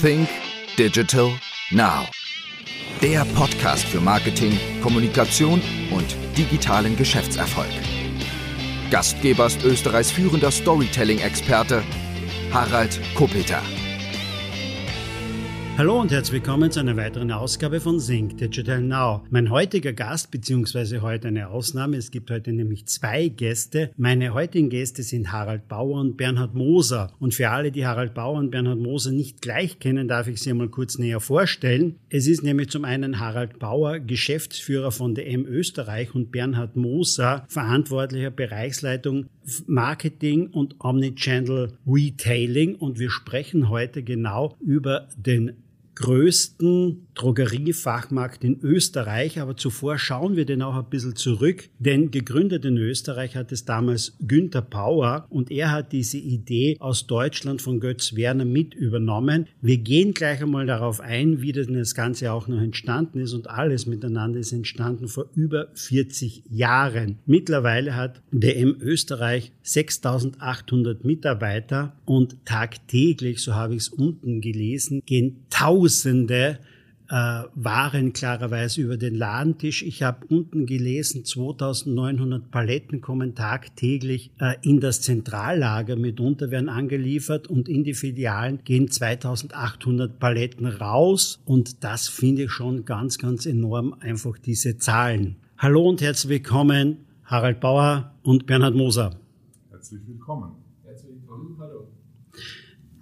Think Digital Now. Der Podcast für Marketing, Kommunikation und digitalen Geschäftserfolg. Gastgeber ist Österreichs führender Storytelling-Experte Harald Kopeter. Hallo und herzlich willkommen zu einer weiteren Ausgabe von Sync Digital Now. Mein heutiger Gast, beziehungsweise heute eine Ausnahme, es gibt heute nämlich zwei Gäste. Meine heutigen Gäste sind Harald Bauer und Bernhard Moser. Und für alle, die Harald Bauer und Bernhard Moser nicht gleich kennen, darf ich sie einmal kurz näher vorstellen. Es ist nämlich zum einen Harald Bauer, Geschäftsführer von DM Österreich und Bernhard Moser, verantwortlicher Bereichsleitung Marketing und Omnichannel Retailing. Und wir sprechen heute genau über den größten Drogeriefachmarkt in Österreich. Aber zuvor schauen wir den auch ein bisschen zurück, denn gegründet in Österreich hat es damals Günther Pauer und er hat diese Idee aus Deutschland von Götz Werner mit übernommen. Wir gehen gleich einmal darauf ein, wie denn das Ganze auch noch entstanden ist und alles miteinander ist entstanden vor über 40 Jahren. Mittlerweile hat DM Österreich 6800 Mitarbeiter und tagtäglich, so habe ich es unten gelesen, gehen Tausende äh, Waren klarerweise über den Ladentisch. Ich habe unten gelesen, 2900 Paletten kommen tagtäglich äh, in das Zentrallager mitunter, werden angeliefert und in die Filialen gehen 2800 Paletten raus und das finde ich schon ganz, ganz enorm, einfach diese Zahlen. Hallo und herzlich willkommen, Harald Bauer und Bernhard Moser. Herzlich willkommen.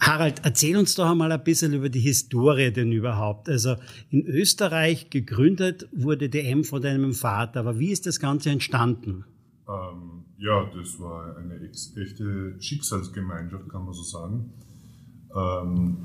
Harald, erzähl uns doch einmal ein bisschen über die Historie denn überhaupt. Also in Österreich gegründet wurde DM von deinem Vater, aber wie ist das Ganze entstanden? Ähm, ja, das war eine echte Schicksalsgemeinschaft, kann man so sagen. Ähm,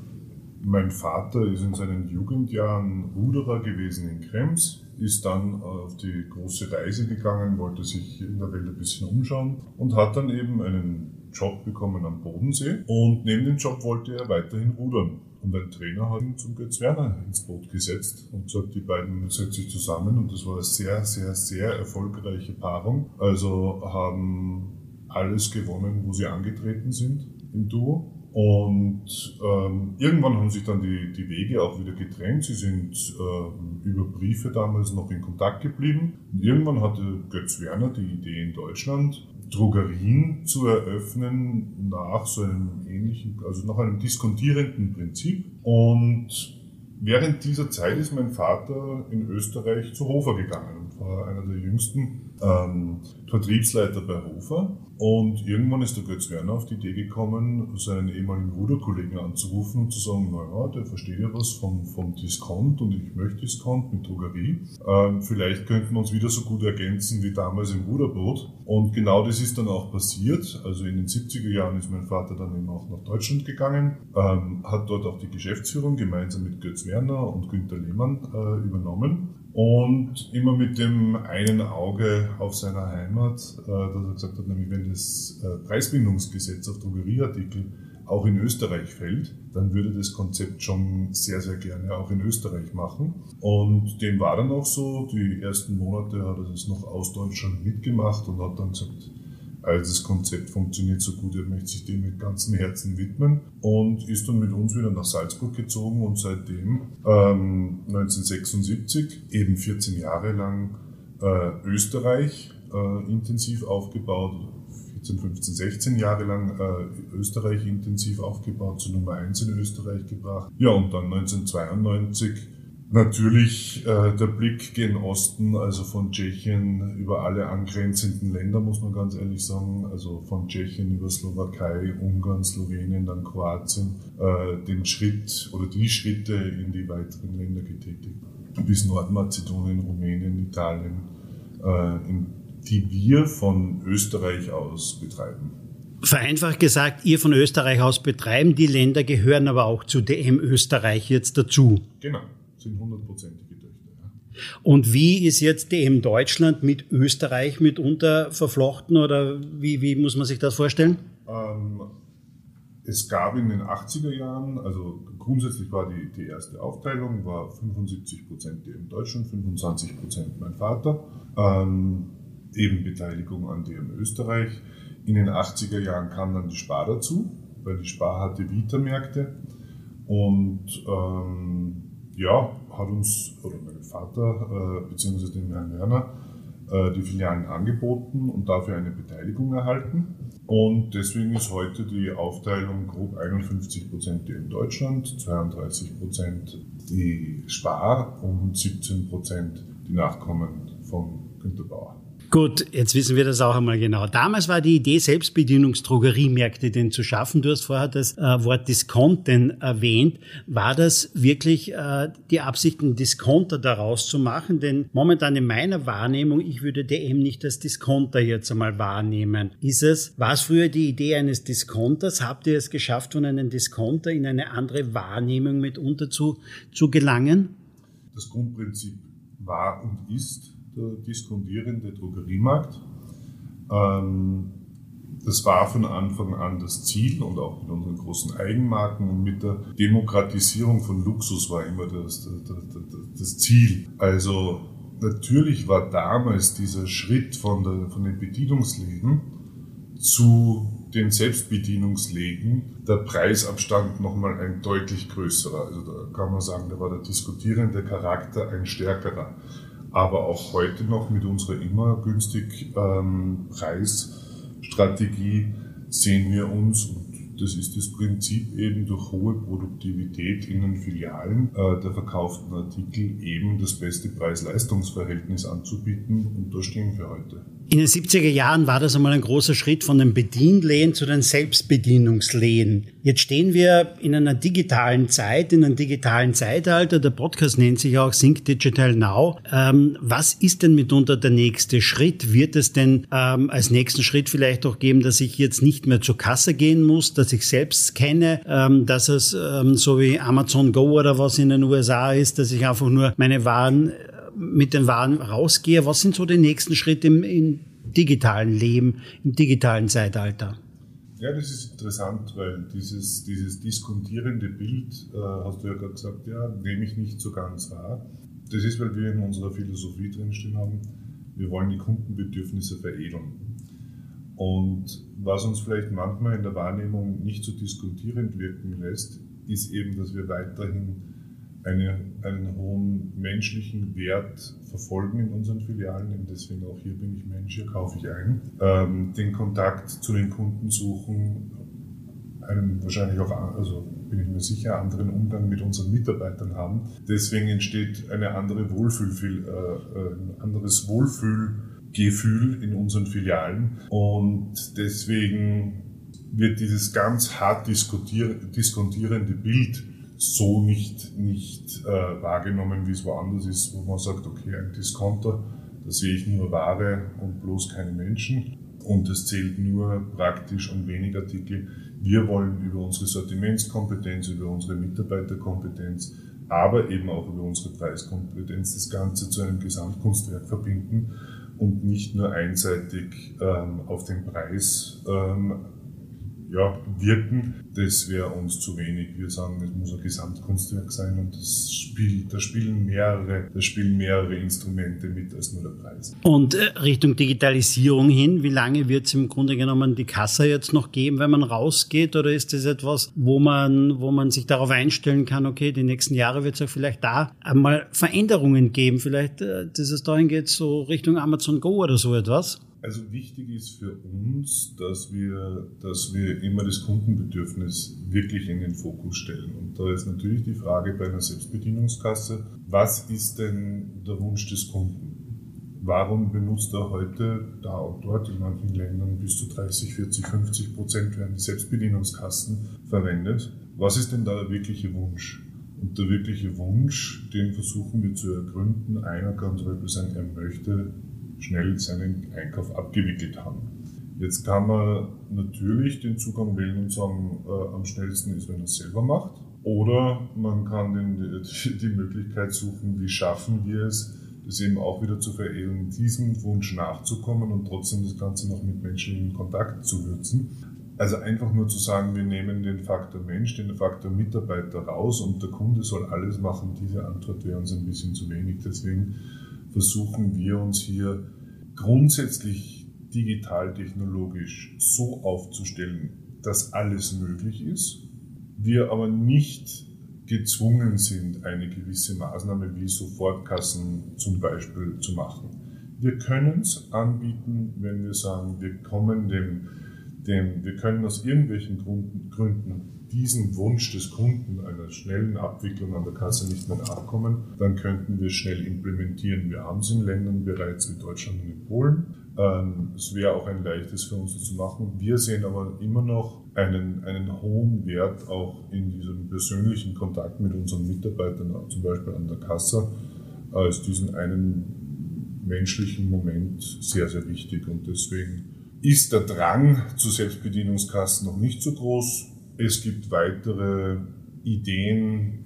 mein Vater ist in seinen Jugendjahren Ruderer gewesen in Krems, ist dann auf die große Reise gegangen, wollte sich in der Welt ein bisschen umschauen und hat dann eben einen Job bekommen am Bodensee und neben dem Job wollte er weiterhin rudern. Und ein Trainer hat ihn zum Götz Werner ins Boot gesetzt und gesagt, die beiden setzen sich zusammen und das war eine sehr, sehr, sehr erfolgreiche Paarung. Also haben alles gewonnen, wo sie angetreten sind im Duo. Und ähm, irgendwann haben sich dann die, die Wege auch wieder getrennt. Sie sind äh, über Briefe damals noch in Kontakt geblieben. Und irgendwann hatte Götz Werner die Idee in Deutschland, Drogerien zu eröffnen nach so einem ähnlichen, also nach einem diskontierenden Prinzip. Und während dieser Zeit ist mein Vater in Österreich zu Hofer gegangen einer der jüngsten ähm, Vertriebsleiter bei Hofer. Und irgendwann ist der Götz Werner auf die Idee gekommen, seinen ehemaligen Bruderkollegen anzurufen und zu sagen, naja, der versteht ja was vom, vom Discount und ich möchte Discount mit Drogerie. Ähm, vielleicht könnten wir uns wieder so gut ergänzen wie damals im Ruderboot. Und genau das ist dann auch passiert. Also in den 70er Jahren ist mein Vater dann eben auch nach Deutschland gegangen, ähm, hat dort auch die Geschäftsführung gemeinsam mit Götz Werner und Günter Lehmann äh, übernommen und immer mit dem einen Auge auf seiner Heimat, äh, dass er gesagt hat, nämlich wenn das äh, Preisbindungsgesetz auf Drogerieartikel auch in Österreich fällt, dann würde das Konzept schon sehr, sehr gerne auch in Österreich machen. Und dem war dann auch so. Die ersten Monate hat er das noch aus Deutschland mitgemacht und hat dann gesagt, also das Konzept funktioniert so gut, er möchte sich dem mit ganzem Herzen widmen und ist dann mit uns wieder nach Salzburg gezogen und seitdem ähm, 1976 eben 14 Jahre lang äh, Österreich äh, intensiv aufgebaut, 14, 15, 16 Jahre lang äh, Österreich intensiv aufgebaut, zu Nummer 1 in Österreich gebracht. Ja, und dann 1992 Natürlich äh, der Blick gen Osten, also von Tschechien über alle angrenzenden Länder, muss man ganz ehrlich sagen, also von Tschechien über Slowakei, Ungarn, Slowenien, dann Kroatien, äh, den Schritt oder die Schritte in die weiteren Länder getätigt. Bis Nordmazedonien, Rumänien, Italien, äh, in, die wir von Österreich aus betreiben. Vereinfacht gesagt, ihr von Österreich aus betreiben, die Länder gehören aber auch zu DM Österreich jetzt dazu. Genau sind hundertprozentige Töchter. Ja. Und wie ist jetzt DM Deutschland mit Österreich mitunter verflochten oder wie, wie muss man sich das vorstellen? Ähm, es gab in den 80er Jahren, also grundsätzlich war die, die erste Aufteilung, war 75 Prozent DM Deutschland, 25 Prozent mein Vater, ähm, eben Beteiligung an DM Österreich. In den 80er Jahren kam dann die Spar dazu, weil die Spar hatte Vita-Märkte Und ähm, ja, hat uns, oder mein Vater, äh, beziehungsweise dem Herrn Werner, äh, die Filialen angeboten und dafür eine Beteiligung erhalten. Und deswegen ist heute die Aufteilung grob 51 Prozent in Deutschland, 32 Prozent die Spar und 17 Prozent die Nachkommen von Günter Bauer. Gut, jetzt wissen wir das auch einmal genau. Damals war die Idee, Selbstbedienungsdrogeriemärkte denn zu schaffen. Du hast vorher das äh, Wort Diskonten erwähnt. War das wirklich äh, die Absicht, einen Diskonter daraus zu machen? Denn momentan in meiner Wahrnehmung, ich würde DM nicht als Diskonter jetzt einmal wahrnehmen. Ist es, war es früher die Idee eines Diskonters? Habt ihr es geschafft, von einem Diskonter in eine andere Wahrnehmung mitunter zu, zu gelangen? Das Grundprinzip war und ist, diskontierende Drogeriemarkt. Ähm, das war von Anfang an das Ziel und auch mit unseren großen Eigenmarken und mit der Demokratisierung von Luxus war immer das, das, das Ziel. Also natürlich war damals dieser Schritt von, der, von den Bedienungsläden zu den Selbstbedienungsläden der Preisabstand nochmal ein deutlich größerer. Also da kann man sagen, da war der diskutierende Charakter ein stärkerer aber auch heute noch mit unserer immer günstig ähm, Preisstrategie sehen wir uns, und das ist das Prinzip eben durch hohe Produktivität in den Filialen äh, der verkauften Artikel eben das beste Preis-Leistungs-Verhältnis anzubieten und da stehen wir heute. In den 70er Jahren war das einmal ein großer Schritt von den Bedienlehen zu den Selbstbedienungslehen. Jetzt stehen wir in einer digitalen Zeit, in einem digitalen Zeitalter. Der Podcast nennt sich auch Sync Digital Now. Ähm, was ist denn mitunter der nächste Schritt? Wird es denn ähm, als nächsten Schritt vielleicht auch geben, dass ich jetzt nicht mehr zur Kasse gehen muss, dass ich selbst kenne, ähm, dass es ähm, so wie Amazon Go oder was in den USA ist, dass ich einfach nur meine Waren mit den Waren rausgehe. Was sind so die nächsten Schritte im, im digitalen Leben, im digitalen Zeitalter? Ja, das ist interessant, weil dieses, dieses diskontierende Bild, äh, hast du ja gerade gesagt, ja, nehme ich nicht so ganz wahr. Das ist, weil wir in unserer Philosophie drinstehen haben, wir wollen die Kundenbedürfnisse veredeln. Und was uns vielleicht manchmal in der Wahrnehmung nicht so diskontierend wirken lässt, ist eben, dass wir weiterhin eine, einen hohen menschlichen Wert verfolgen in unseren Filialen. Und deswegen auch hier bin ich Mensch, hier kaufe ich ein. Ähm, den Kontakt zu den Kunden suchen, einen wahrscheinlich auch, also bin ich mir sicher, anderen Umgang mit unseren Mitarbeitern haben. Deswegen entsteht eine andere Wohlfühl, äh, ein anderes Wohlfühlgefühl in unseren Filialen. Und deswegen wird dieses ganz hart diskontierende Bild so nicht, nicht äh, wahrgenommen, wie es woanders ist, wo man sagt, okay, ein Discounter, da sehe ich nur Ware und bloß keine Menschen und es zählt nur praktisch und wenig Artikel. Wir wollen über unsere Sortimentskompetenz, über unsere Mitarbeiterkompetenz, aber eben auch über unsere Preiskompetenz das Ganze zu einem Gesamtkunstwerk verbinden und nicht nur einseitig ähm, auf den Preis ähm, ja, wirken, das wäre uns zu wenig. Wir sagen, es muss ein Gesamtkunstwerk sein und das spielt, da spielen mehrere, da spielen mehrere Instrumente mit als nur der Preis. Und äh, Richtung Digitalisierung hin, wie lange wird es im Grunde genommen die Kasse jetzt noch geben, wenn man rausgeht? Oder ist das etwas, wo man, wo man sich darauf einstellen kann, okay, die nächsten Jahre wird es auch vielleicht da einmal Veränderungen geben? Vielleicht, äh, dass es dahin geht, so Richtung Amazon Go oder so etwas? Also wichtig ist für uns, dass wir, dass wir immer das Kundenbedürfnis wirklich in den Fokus stellen. Und da ist natürlich die Frage bei einer Selbstbedienungskasse, was ist denn der Wunsch des Kunden? Warum benutzt er heute da und dort in manchen Ländern bis zu 30, 40, 50 Prozent werden die Selbstbedienungskassen verwendet? Was ist denn da der wirkliche Wunsch? Und der wirkliche Wunsch, den versuchen wir zu ergründen. Einer kann Beispiel sein, er möchte schnell seinen Einkauf abgewickelt haben. Jetzt kann man natürlich den Zugang wählen und sagen, äh, am schnellsten ist, wenn er es selber macht. Oder man kann den, die Möglichkeit suchen, wie schaffen wir es, das eben auch wieder zu veredeln, diesem Wunsch nachzukommen und trotzdem das Ganze noch mit menschlichem Kontakt zu würzen. Also einfach nur zu sagen, wir nehmen den Faktor Mensch, den Faktor Mitarbeiter raus und der Kunde soll alles machen, diese Antwort wäre uns ein bisschen zu wenig. Deswegen versuchen wir uns hier grundsätzlich digital-technologisch so aufzustellen, dass alles möglich ist, wir aber nicht gezwungen sind, eine gewisse Maßnahme wie Sofortkassen zum Beispiel zu machen. Wir können es anbieten, wenn wir sagen, wir kommen dem, dem, wir können aus irgendwelchen Gründen, Gründen diesen Wunsch des Kunden einer schnellen Abwicklung an der Kasse nicht mehr nachkommen, dann könnten wir schnell implementieren. Wir haben es in Ländern bereits wie Deutschland und in Polen. Ähm, es wäre auch ein leichtes für uns zu machen. Wir sehen aber immer noch einen, einen hohen Wert auch in diesem persönlichen Kontakt mit unseren Mitarbeitern, zum Beispiel an der Kasse, als diesen einen menschlichen Moment sehr, sehr wichtig. Und deswegen ist der Drang zu Selbstbedienungskassen noch nicht so groß. Es gibt weitere Ideen,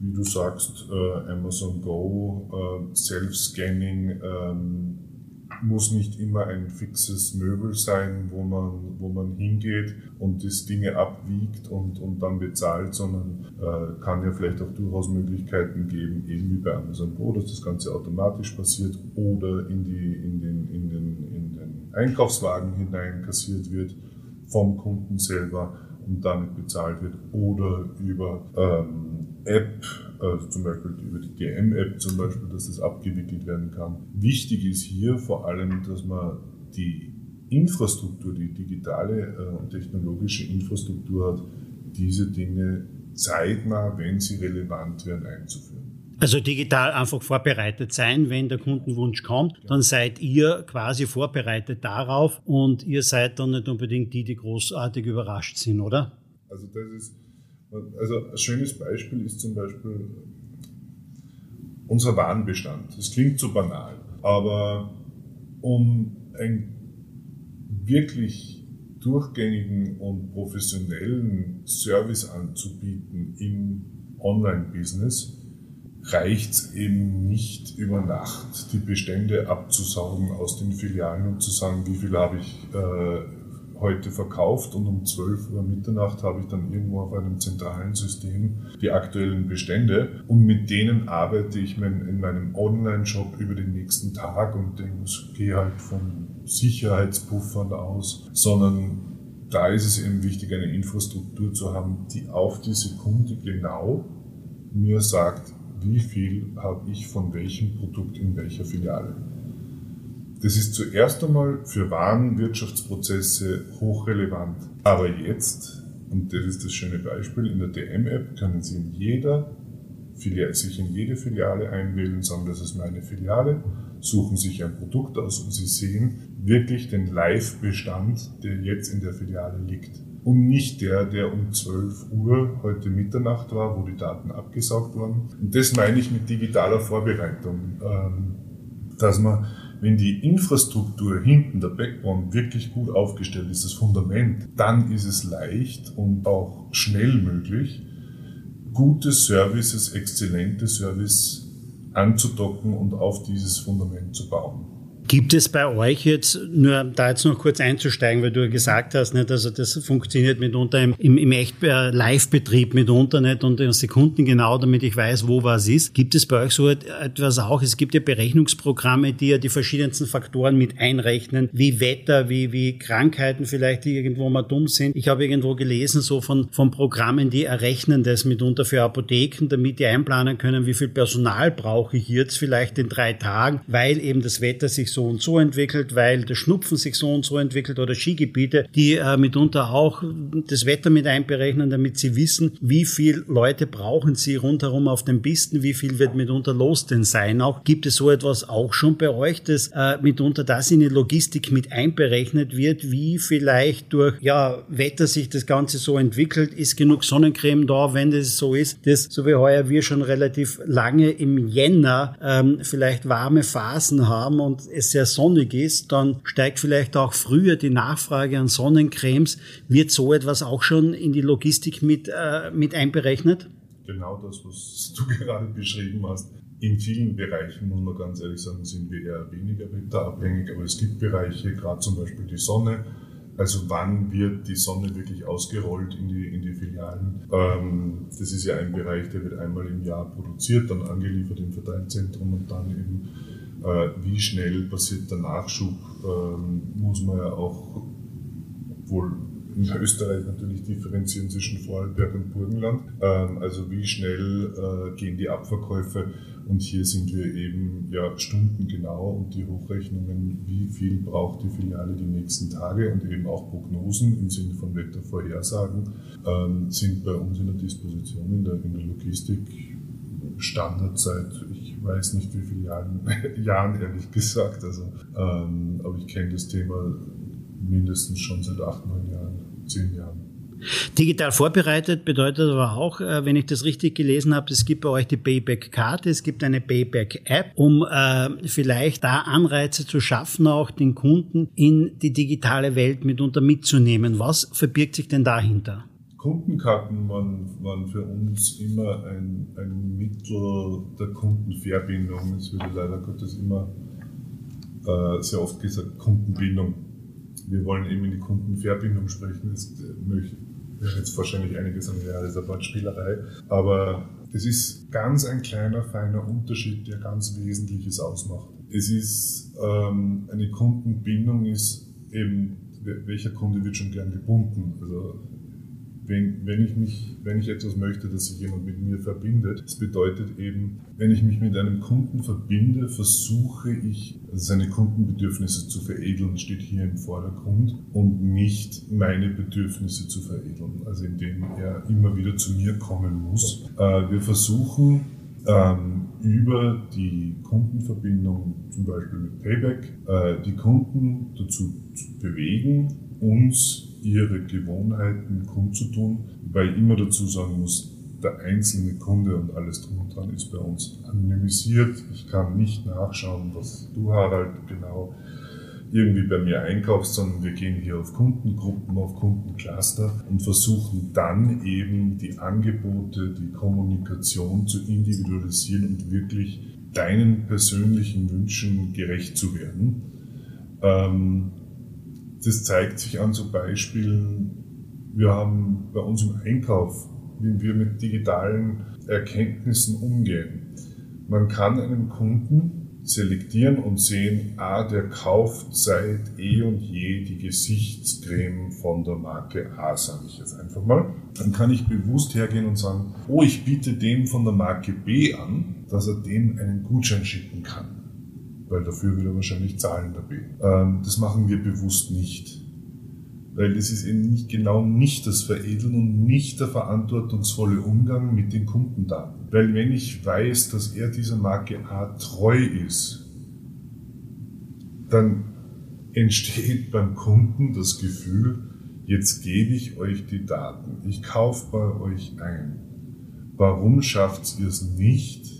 wie du sagst, äh, Amazon Go, äh, Self-Scanning, ähm, muss nicht immer ein fixes Möbel sein, wo man, wo man hingeht und das Dinge abwiegt und, und dann bezahlt, sondern äh, kann ja vielleicht auch durchaus Möglichkeiten geben, eben wie bei Amazon Go, dass das Ganze automatisch passiert oder in, die, in, den, in, den, in den Einkaufswagen hinein kassiert wird vom Kunden selber und damit bezahlt wird oder über ähm, App also zum Beispiel über die DM-App zum Beispiel, dass das abgewickelt werden kann. Wichtig ist hier vor allem, dass man die Infrastruktur, die digitale äh, und technologische Infrastruktur hat, diese Dinge zeitnah, wenn sie relevant werden, einzuführen. Also digital einfach vorbereitet sein, wenn der Kundenwunsch kommt, dann seid ihr quasi vorbereitet darauf und ihr seid dann nicht unbedingt die, die großartig überrascht sind, oder? Also das ist also ein schönes Beispiel ist zum Beispiel unser Warenbestand. Das klingt so banal, aber um einen wirklich durchgängigen und professionellen Service anzubieten im Online-Business, reicht es eben nicht über Nacht die Bestände abzusaugen aus den Filialen und zu sagen, wie viel habe ich äh, heute verkauft und um 12 Uhr Mitternacht habe ich dann irgendwo auf einem zentralen System die aktuellen Bestände und mit denen arbeite ich in meinem Online-Shop über den nächsten Tag und gehe halt von Sicherheitspuffern aus, sondern da ist es eben wichtig, eine Infrastruktur zu haben, die auf die Sekunde genau mir sagt, wie viel habe ich von welchem Produkt in welcher Filiale. Das ist zuerst einmal für Warenwirtschaftsprozesse hochrelevant. Aber jetzt, und das ist das schöne Beispiel, in der DM-App können Sie in jeder Filiale, sich in jede Filiale einwählen, sagen, das ist meine Filiale, suchen sich ein Produkt aus und Sie sehen wirklich den Live-Bestand, der jetzt in der Filiale liegt. Und nicht der, der um 12 Uhr heute Mitternacht war, wo die Daten abgesaugt wurden. Und das meine ich mit digitaler Vorbereitung, ähm, dass man wenn die Infrastruktur hinten, der Backbone, wirklich gut aufgestellt ist, das Fundament, dann ist es leicht und auch schnell möglich, gute Services, exzellente Service anzudocken und auf dieses Fundament zu bauen. Gibt es bei euch jetzt, nur da jetzt noch kurz einzusteigen, weil du gesagt hast, nicht, also das funktioniert mitunter im, im, im echt äh, Live-Betrieb mitunter nicht und in Sekunden genau, damit ich weiß, wo was ist. Gibt es bei euch so etwas auch? Es gibt ja Berechnungsprogramme, die ja die verschiedensten Faktoren mit einrechnen, wie Wetter, wie, wie Krankheiten vielleicht, die irgendwo mal dumm sind. Ich habe irgendwo gelesen, so von, von Programmen, die errechnen das mitunter für Apotheken, damit die einplanen können, wie viel Personal brauche ich jetzt vielleicht in drei Tagen, weil eben das Wetter sich so und so entwickelt, weil der Schnupfen sich so und so entwickelt oder Skigebiete, die äh, mitunter auch das Wetter mit einberechnen, damit sie wissen, wie viel Leute brauchen sie rundherum auf den Pisten, wie viel wird mitunter los denn sein. Auch gibt es so etwas auch schon bei euch, dass äh, mitunter das in die Logistik mit einberechnet wird, wie vielleicht durch ja, Wetter sich das Ganze so entwickelt, ist genug Sonnencreme da, wenn das so ist, dass so wie heuer wir schon relativ lange im Jänner ähm, vielleicht warme Phasen haben und es es sehr sonnig ist, dann steigt vielleicht auch früher die Nachfrage an Sonnencremes. Wird so etwas auch schon in die Logistik mit, äh, mit einberechnet? Genau das, was du gerade beschrieben hast. In vielen Bereichen, muss man ganz ehrlich sagen, sind wir eher weniger wetterabhängig, aber es gibt Bereiche, gerade zum Beispiel die Sonne, also wann wird die Sonne wirklich ausgerollt in die, in die Filialen? Ähm, das ist ja ein Bereich, der wird einmal im Jahr produziert, dann angeliefert im Verteilzentrum und dann eben wie schnell passiert der Nachschub, ähm, muss man ja auch, obwohl in Österreich natürlich differenzieren zwischen Vorarlberg und Burgenland. Ähm, also wie schnell äh, gehen die Abverkäufe und hier sind wir eben ja stundengenau und die Hochrechnungen, wie viel braucht die Filiale die nächsten Tage und eben auch Prognosen im Sinne von Wettervorhersagen ähm, sind bei uns in der Disposition in der, in der Logistik Standardzeit, ich weiß nicht wie viele Jahren, Jahren ehrlich gesagt, also, ähm, aber ich kenne das Thema mindestens schon seit acht, neun Jahren, zehn Jahren. Digital vorbereitet bedeutet aber auch, äh, wenn ich das richtig gelesen habe, es gibt bei euch die Payback-Karte, es gibt eine Payback-App, um äh, vielleicht da Anreize zu schaffen, auch den Kunden in die digitale Welt mitunter mitzunehmen. Was verbirgt sich denn dahinter? Kundenkarten waren, waren für uns immer ein, ein Mittel der Kundenverbindung. Es wird leider Gottes immer äh, sehr oft gesagt, Kundenbindung. Wir wollen eben in die Kundenverbindung sprechen. Das wäre jetzt wahrscheinlich einige sagen, ja, das ist eine Wortspielerei. Aber es ist ganz ein kleiner, feiner Unterschied, der ganz Wesentliches ausmacht. Es ist ähm, eine Kundenbindung, ist eben, welcher Kunde wird schon gern gebunden. Also wenn, wenn, ich mich, wenn ich etwas möchte, dass sich jemand mit mir verbindet, das bedeutet eben, wenn ich mich mit einem Kunden verbinde, versuche ich, seine Kundenbedürfnisse zu veredeln, steht hier im Vordergrund und nicht meine Bedürfnisse zu veredeln, also indem er immer wieder zu mir kommen muss. Äh, wir versuchen ähm, über die Kundenverbindung, zum Beispiel mit Payback, äh, die Kunden dazu zu bewegen, uns ihre Gewohnheiten kundzutun, weil ich immer dazu sagen muss, der einzelne Kunde und alles drum und dran ist bei uns anonymisiert. Ich kann nicht nachschauen, was du, Harald, genau irgendwie bei mir einkaufst, sondern wir gehen hier auf Kundengruppen, auf Kundencluster und versuchen dann eben die Angebote, die Kommunikation zu individualisieren und wirklich deinen persönlichen Wünschen gerecht zu werden. Ähm, das zeigt sich an so Beispielen. Wir haben bei uns im Einkauf, wie wir mit digitalen Erkenntnissen umgehen. Man kann einen Kunden selektieren und sehen, ah, der kauft seit eh und je die Gesichtscreme von der Marke A, sage ich jetzt einfach mal. Dann kann ich bewusst hergehen und sagen, oh, ich biete dem von der Marke B an, dass er dem einen Gutschein schicken kann weil dafür wird er wahrscheinlich zahlen dabei. Ähm, das machen wir bewusst nicht. Weil das ist eben nicht genau nicht das Veredeln und nicht der verantwortungsvolle Umgang mit den Kundendaten. Weil wenn ich weiß, dass er dieser Marke A treu ist, dann entsteht beim Kunden das Gefühl, jetzt gebe ich euch die Daten, ich kaufe bei euch ein. Warum schafft ihr es nicht,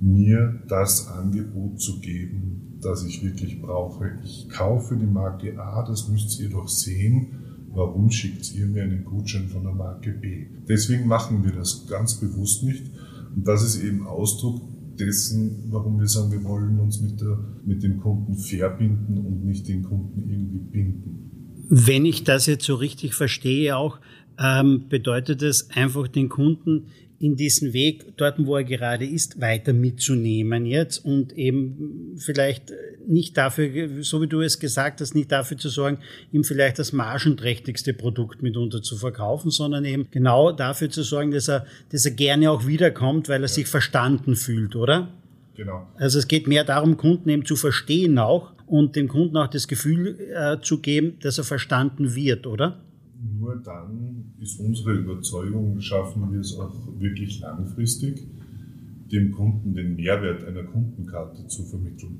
mir das Angebot zu geben, das ich wirklich brauche. Ich kaufe die Marke A, das müsst ihr doch sehen. Warum schickt ihr mir einen Gutschein von der Marke B? Deswegen machen wir das ganz bewusst nicht. Und das ist eben Ausdruck dessen, warum wir sagen, wir wollen uns mit, der, mit dem Kunden verbinden und nicht den Kunden irgendwie binden. Wenn ich das jetzt so richtig verstehe auch, ähm, bedeutet es einfach den Kunden in diesen Weg, dort wo er gerade ist, weiter mitzunehmen jetzt und eben vielleicht nicht dafür, so wie du es gesagt hast, nicht dafür zu sorgen, ihm vielleicht das margenträchtigste Produkt mitunter zu verkaufen, sondern eben genau dafür zu sorgen, dass er, dass er gerne auch wiederkommt, weil er ja. sich verstanden fühlt, oder? Genau. Also es geht mehr darum, Kunden eben zu verstehen auch und dem Kunden auch das Gefühl äh, zu geben, dass er verstanden wird, oder? Nur dann ist unsere Überzeugung, schaffen wir es auch wirklich langfristig, dem Kunden den Mehrwert einer Kundenkarte zu vermitteln.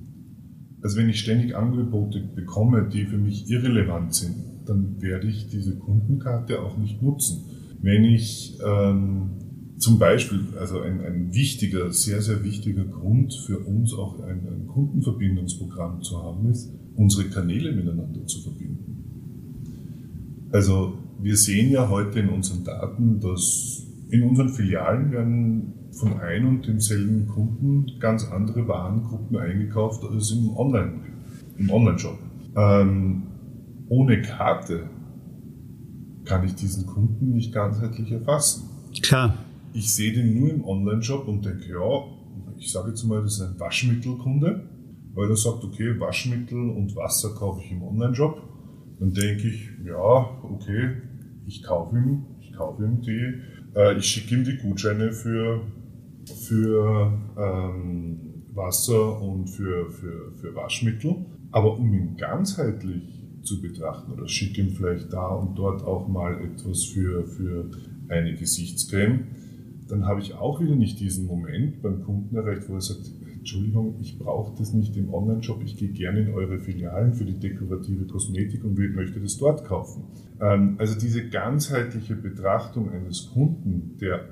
Also wenn ich ständig Angebote bekomme, die für mich irrelevant sind, dann werde ich diese Kundenkarte auch nicht nutzen. Wenn ich ähm, zum Beispiel, also ein, ein wichtiger, sehr, sehr wichtiger Grund für uns auch ein, ein Kundenverbindungsprogramm zu haben, ist, unsere Kanäle miteinander zu verbinden. Also wir sehen ja heute in unseren Daten, dass in unseren Filialen werden von ein und demselben Kunden ganz andere Warengruppen eingekauft als im Online, im Online-Shop. Ähm, ohne Karte kann ich diesen Kunden nicht ganzheitlich erfassen. Klar. Ich sehe den nur im Online-Shop und denke, ja, ich sage jetzt mal, das ist ein Waschmittelkunde, weil er sagt, okay, Waschmittel und Wasser kaufe ich im Online-Shop dann denke ich, ja, okay, ich kaufe ihm, ich kaufe ihm die, äh, ich schicke ihm die Gutscheine für, für ähm, Wasser und für, für, für Waschmittel. Aber um ihn ganzheitlich zu betrachten oder schicke ihm vielleicht da und dort auch mal etwas für, für eine Gesichtscreme, dann habe ich auch wieder nicht diesen Moment beim Kunden erreicht, wo er sagt, Entschuldigung, ich brauche das nicht im Online-Shop, ich gehe gerne in eure Filialen für die dekorative Kosmetik und möchte das dort kaufen. Ähm, also diese ganzheitliche Betrachtung eines Kunden, der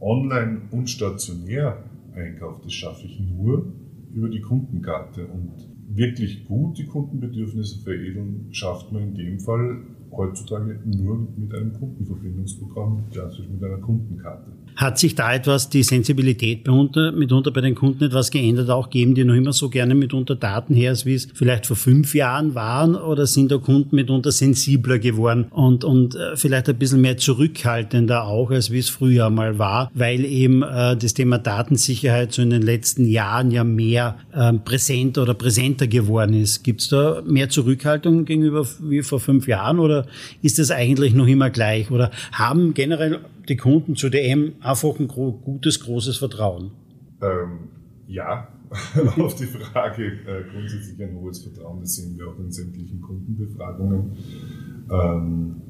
online und stationär einkauft, das schaffe ich nur über die Kundenkarte. Und wirklich gut die Kundenbedürfnisse veredeln, schafft man in dem Fall heutzutage nur mit einem Kundenverbindungsprogramm, klassisch mit einer Kundenkarte. Hat sich da etwas, die Sensibilität mitunter, mitunter bei den Kunden etwas geändert? Auch geben die noch immer so gerne mitunter Daten her, wie es vielleicht vor fünf Jahren waren? Oder sind da Kunden mitunter sensibler geworden und, und äh, vielleicht ein bisschen mehr zurückhaltender auch, als wie es früher mal war? Weil eben äh, das Thema Datensicherheit so in den letzten Jahren ja mehr äh, präsent oder präsenter geworden ist. Gibt es da mehr Zurückhaltung gegenüber wie vor fünf Jahren oder ist das eigentlich noch immer gleich? Oder haben generell die Kunden zu DM einfach ein gutes, großes Vertrauen? Ähm, ja, auf die Frage äh, grundsätzlich ein hohes Vertrauen, das sehen wir auch in sämtlichen Kundenbefragungen. Ähm,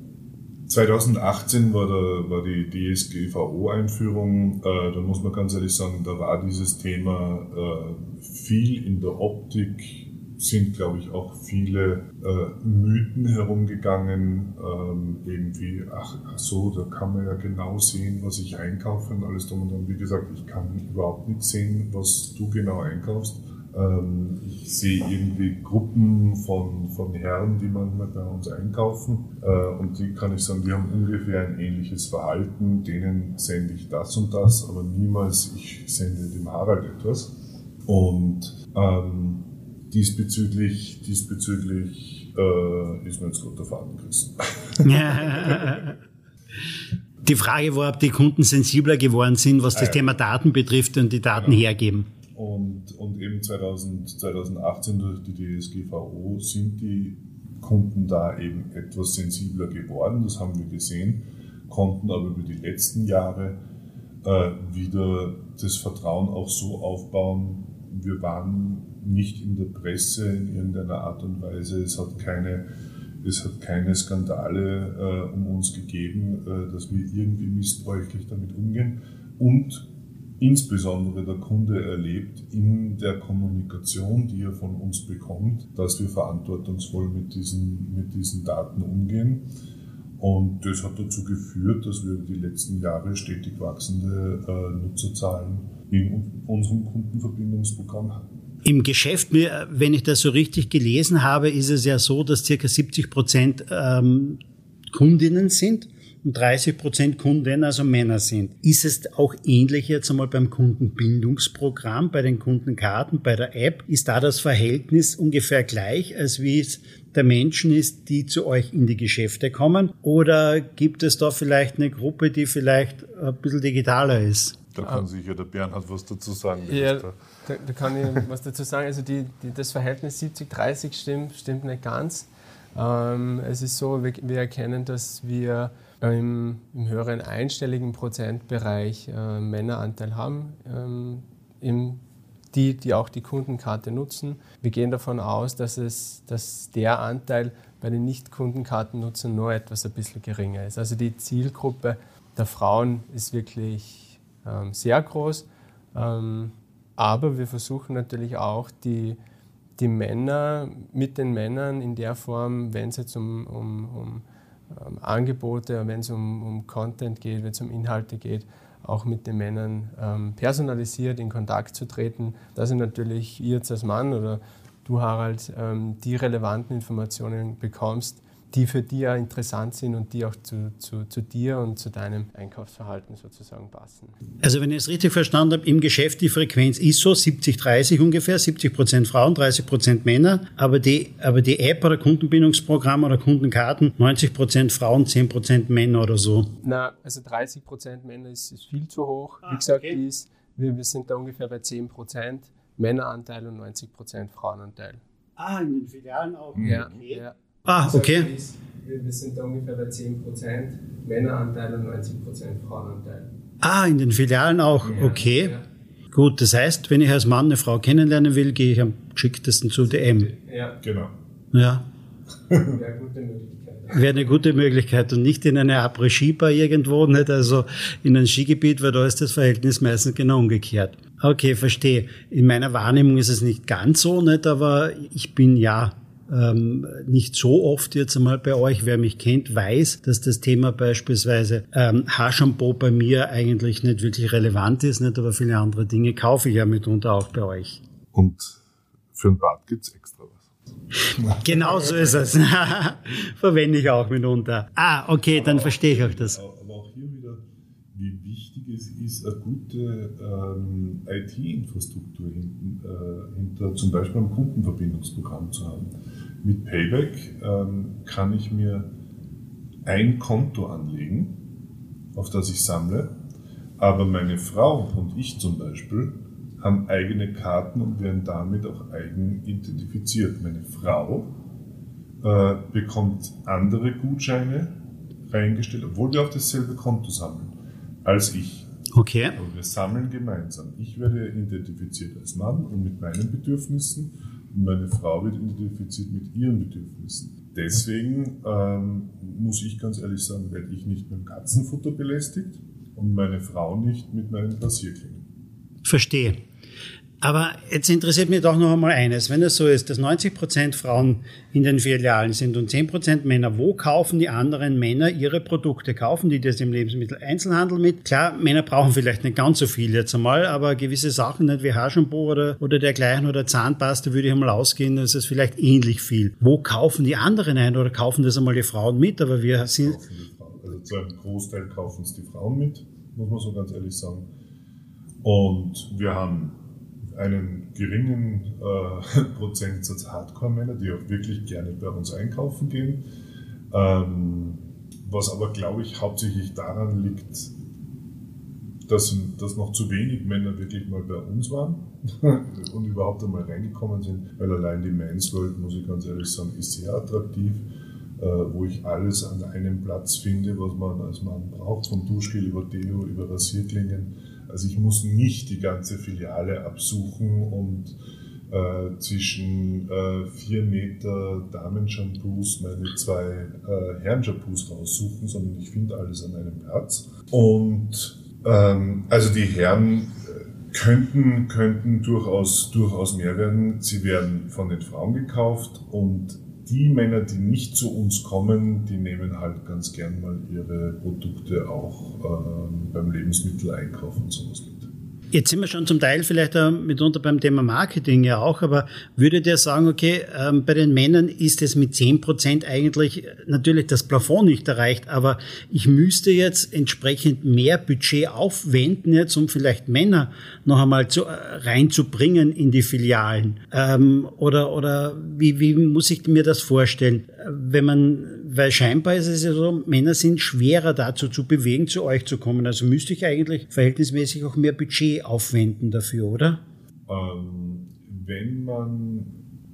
2018 war, der, war die DSGVO-Einführung. Äh, da muss man ganz ehrlich sagen, da war dieses Thema äh, viel in der Optik sind, glaube ich, auch viele äh, Mythen herumgegangen, ähm, irgendwie, ach, ach, so, da kann man ja genau sehen, was ich einkaufe und alles drum und dran. Wie gesagt, ich kann überhaupt nicht sehen, was du genau einkaufst. Ähm, ich sehe irgendwie Gruppen von, von Herren, die manchmal bei uns einkaufen äh, und die kann ich sagen, die haben ungefähr ein ähnliches Verhalten, denen sende ich das und das, aber niemals ich sende dem Harald etwas. Und ähm, diesbezüglich, diesbezüglich äh, ist mir jetzt gut der Faden gerissen. die Frage war, ob die Kunden sensibler geworden sind, was das ah, Thema Daten betrifft und die Daten ja. hergeben. Und, und eben 2000, 2018 durch die DSGVO sind die Kunden da eben etwas sensibler geworden, das haben wir gesehen, konnten aber über die letzten Jahre äh, wieder das Vertrauen auch so aufbauen. Wir waren nicht in der Presse in irgendeiner Art und Weise. Es hat keine, es hat keine Skandale äh, um uns gegeben, äh, dass wir irgendwie missbräuchlich damit umgehen. Und insbesondere der Kunde erlebt in der Kommunikation, die er von uns bekommt, dass wir verantwortungsvoll mit diesen, mit diesen Daten umgehen. Und das hat dazu geführt, dass wir die letzten Jahre stetig wachsende äh, Nutzerzahlen in unserem Kundenverbindungsprogramm hatten. Im Geschäft, wenn ich das so richtig gelesen habe, ist es ja so, dass circa 70 Prozent ähm, Kundinnen sind und 30 Prozent Kunden, also Männer sind. Ist es auch ähnlich jetzt einmal beim Kundenbindungsprogramm, bei den Kundenkarten, bei der App? Ist da das Verhältnis ungefähr gleich, als wie es der Menschen ist, die zu euch in die Geschäfte kommen? Oder gibt es da vielleicht eine Gruppe, die vielleicht ein bisschen digitaler ist? Da kann sicher der Bernhard was dazu sagen. Ja. Da, da, kann ich was dazu sagen. Also die, die, das Verhältnis 70-30 stimmt, stimmt nicht ganz. Ähm, es ist so, wir, wir erkennen, dass wir im, im, höheren einstelligen Prozentbereich äh, Männeranteil haben, ähm, im, die, die auch die Kundenkarte nutzen. Wir gehen davon aus, dass, es, dass der Anteil bei den Nicht-Kundenkartennutzern nur etwas ein bisschen geringer ist. Also die Zielgruppe der Frauen ist wirklich ähm, sehr groß. Ähm, aber wir versuchen natürlich auch die, die Männer mit den Männern in der Form, wenn es jetzt um, um, um um Angebote, wenn es um, um Content geht, wenn es um Inhalte geht, auch mit den Männern ähm, personalisiert in Kontakt zu treten, dass ihr natürlich ihr jetzt als Mann oder du Harald ähm, die relevanten Informationen bekommst, die für dich auch interessant sind und die auch zu, zu, zu dir und zu deinem Einkaufsverhalten sozusagen passen. Also wenn ich es richtig verstanden habe, im Geschäft die Frequenz ist so 70-30 ungefähr, 70 Prozent Frauen, 30 Prozent Männer, aber die, aber die App oder Kundenbindungsprogramm oder Kundenkarten 90 Prozent Frauen, 10 Prozent Männer oder so? Na, also 30 Prozent Männer ist, ist, viel zu hoch. Ah, Wie gesagt, okay. ist, wir, wir sind da ungefähr bei 10 Prozent Männeranteil und 90 Prozent Frauenanteil. Ah, in den Filialen auch. Ja, okay. ja. Ah, okay. wir sind da ungefähr bei 10% Männeranteil und 90% Frauenanteil. Ah, in den Filialen auch, ja, okay. Ja. Gut, das heißt, wenn ich als Mann eine Frau kennenlernen will, gehe ich am geschicktesten zu DM. Ja. Genau. Ja. Wäre eine gute Möglichkeit. Wäre eine gute Möglichkeit und nicht in eine Après-Ski-Bar irgendwo, nicht? also in ein Skigebiet, weil da ist das Verhältnis meistens genau umgekehrt. Okay, verstehe. In meiner Wahrnehmung ist es nicht ganz so, nicht, aber ich bin ja ähm, nicht so oft jetzt einmal bei euch. Wer mich kennt, weiß, dass das Thema beispielsweise ähm, Haarshampoo bei mir eigentlich nicht wirklich relevant ist, nicht, aber viele andere Dinge kaufe ich ja mitunter auch bei euch. Und für ein Bad gibt's extra was. Genau so ist es. Verwende ich auch mitunter. Ah, okay, dann verstehe ich auch das. Aber auch hier wieder, wie es ist, eine gute ähm, IT-Infrastruktur äh, hinter zum Beispiel einem Kundenverbindungsprogramm zu haben. Mit Payback ähm, kann ich mir ein Konto anlegen, auf das ich sammle, aber meine Frau und ich zum Beispiel haben eigene Karten und werden damit auch eigen identifiziert. Meine Frau äh, bekommt andere Gutscheine reingestellt, obwohl wir auf dasselbe Konto sammeln, als ich. Okay. Aber wir sammeln gemeinsam. Ich werde identifiziert als Mann und mit meinen Bedürfnissen und meine Frau wird identifiziert mit ihren Bedürfnissen. Deswegen ähm, muss ich ganz ehrlich sagen, werde ich nicht mit dem Katzenfutter belästigt und meine Frau nicht mit meinen Rasierklingen. Verstehe. Aber jetzt interessiert mich doch noch einmal eines. Wenn es so ist, dass 90 Prozent Frauen in den Filialen sind und 10 Prozent Männer, wo kaufen die anderen Männer ihre Produkte? Kaufen die das im Lebensmitteleinzelhandel mit? Klar, Männer brauchen vielleicht nicht ganz so viel jetzt einmal, aber gewisse Sachen, nicht wie Haarshampoo oder, oder dergleichen oder Zahnpasta, würde ich einmal ausgehen, das ist vielleicht ähnlich viel. Wo kaufen die anderen ein oder kaufen das einmal die Frauen mit? Aber wir sind. Also zu einem Großteil kaufen es die Frauen mit, muss man so ganz ehrlich sagen. Und wir haben einen geringen äh, Prozentsatz Hardcore-Männer, die auch wirklich gerne bei uns einkaufen gehen. Ähm, was aber, glaube ich, hauptsächlich daran liegt, dass, dass noch zu wenig Männer wirklich mal bei uns waren und überhaupt einmal reingekommen sind, weil allein die Men's World, muss ich ganz ehrlich sagen, ist sehr attraktiv, äh, wo ich alles an einem Platz finde, was man als Mann braucht, vom Duschgel über Deo, über Rasierklingen also ich muss nicht die ganze Filiale absuchen und äh, zwischen äh, vier Meter Damenshampoos meine zwei äh, Herrenshampoos raussuchen, sondern ich finde alles an einem Platz. Und ähm, also die Herren äh, könnten, könnten durchaus, durchaus mehr werden. Sie werden von den Frauen gekauft und die Männer, die nicht zu uns kommen, die nehmen halt ganz gern mal ihre Produkte auch ähm, beim Lebensmitteleinkauf und sowas mit. Jetzt sind wir schon zum Teil vielleicht mitunter beim Thema Marketing ja auch, aber würdet ihr sagen, okay, ähm, bei den Männern ist es mit zehn Prozent eigentlich natürlich das Plafond nicht erreicht, aber ich müsste jetzt entsprechend mehr Budget aufwenden, jetzt um vielleicht Männer noch einmal zu, äh, reinzubringen in die Filialen. Ähm, oder oder wie, wie muss ich mir das vorstellen? Wenn man, weil scheinbar ist es ja so, Männer sind schwerer dazu zu bewegen, zu euch zu kommen. Also müsste ich eigentlich verhältnismäßig auch mehr Budget aufwenden dafür, oder? Ähm, wenn man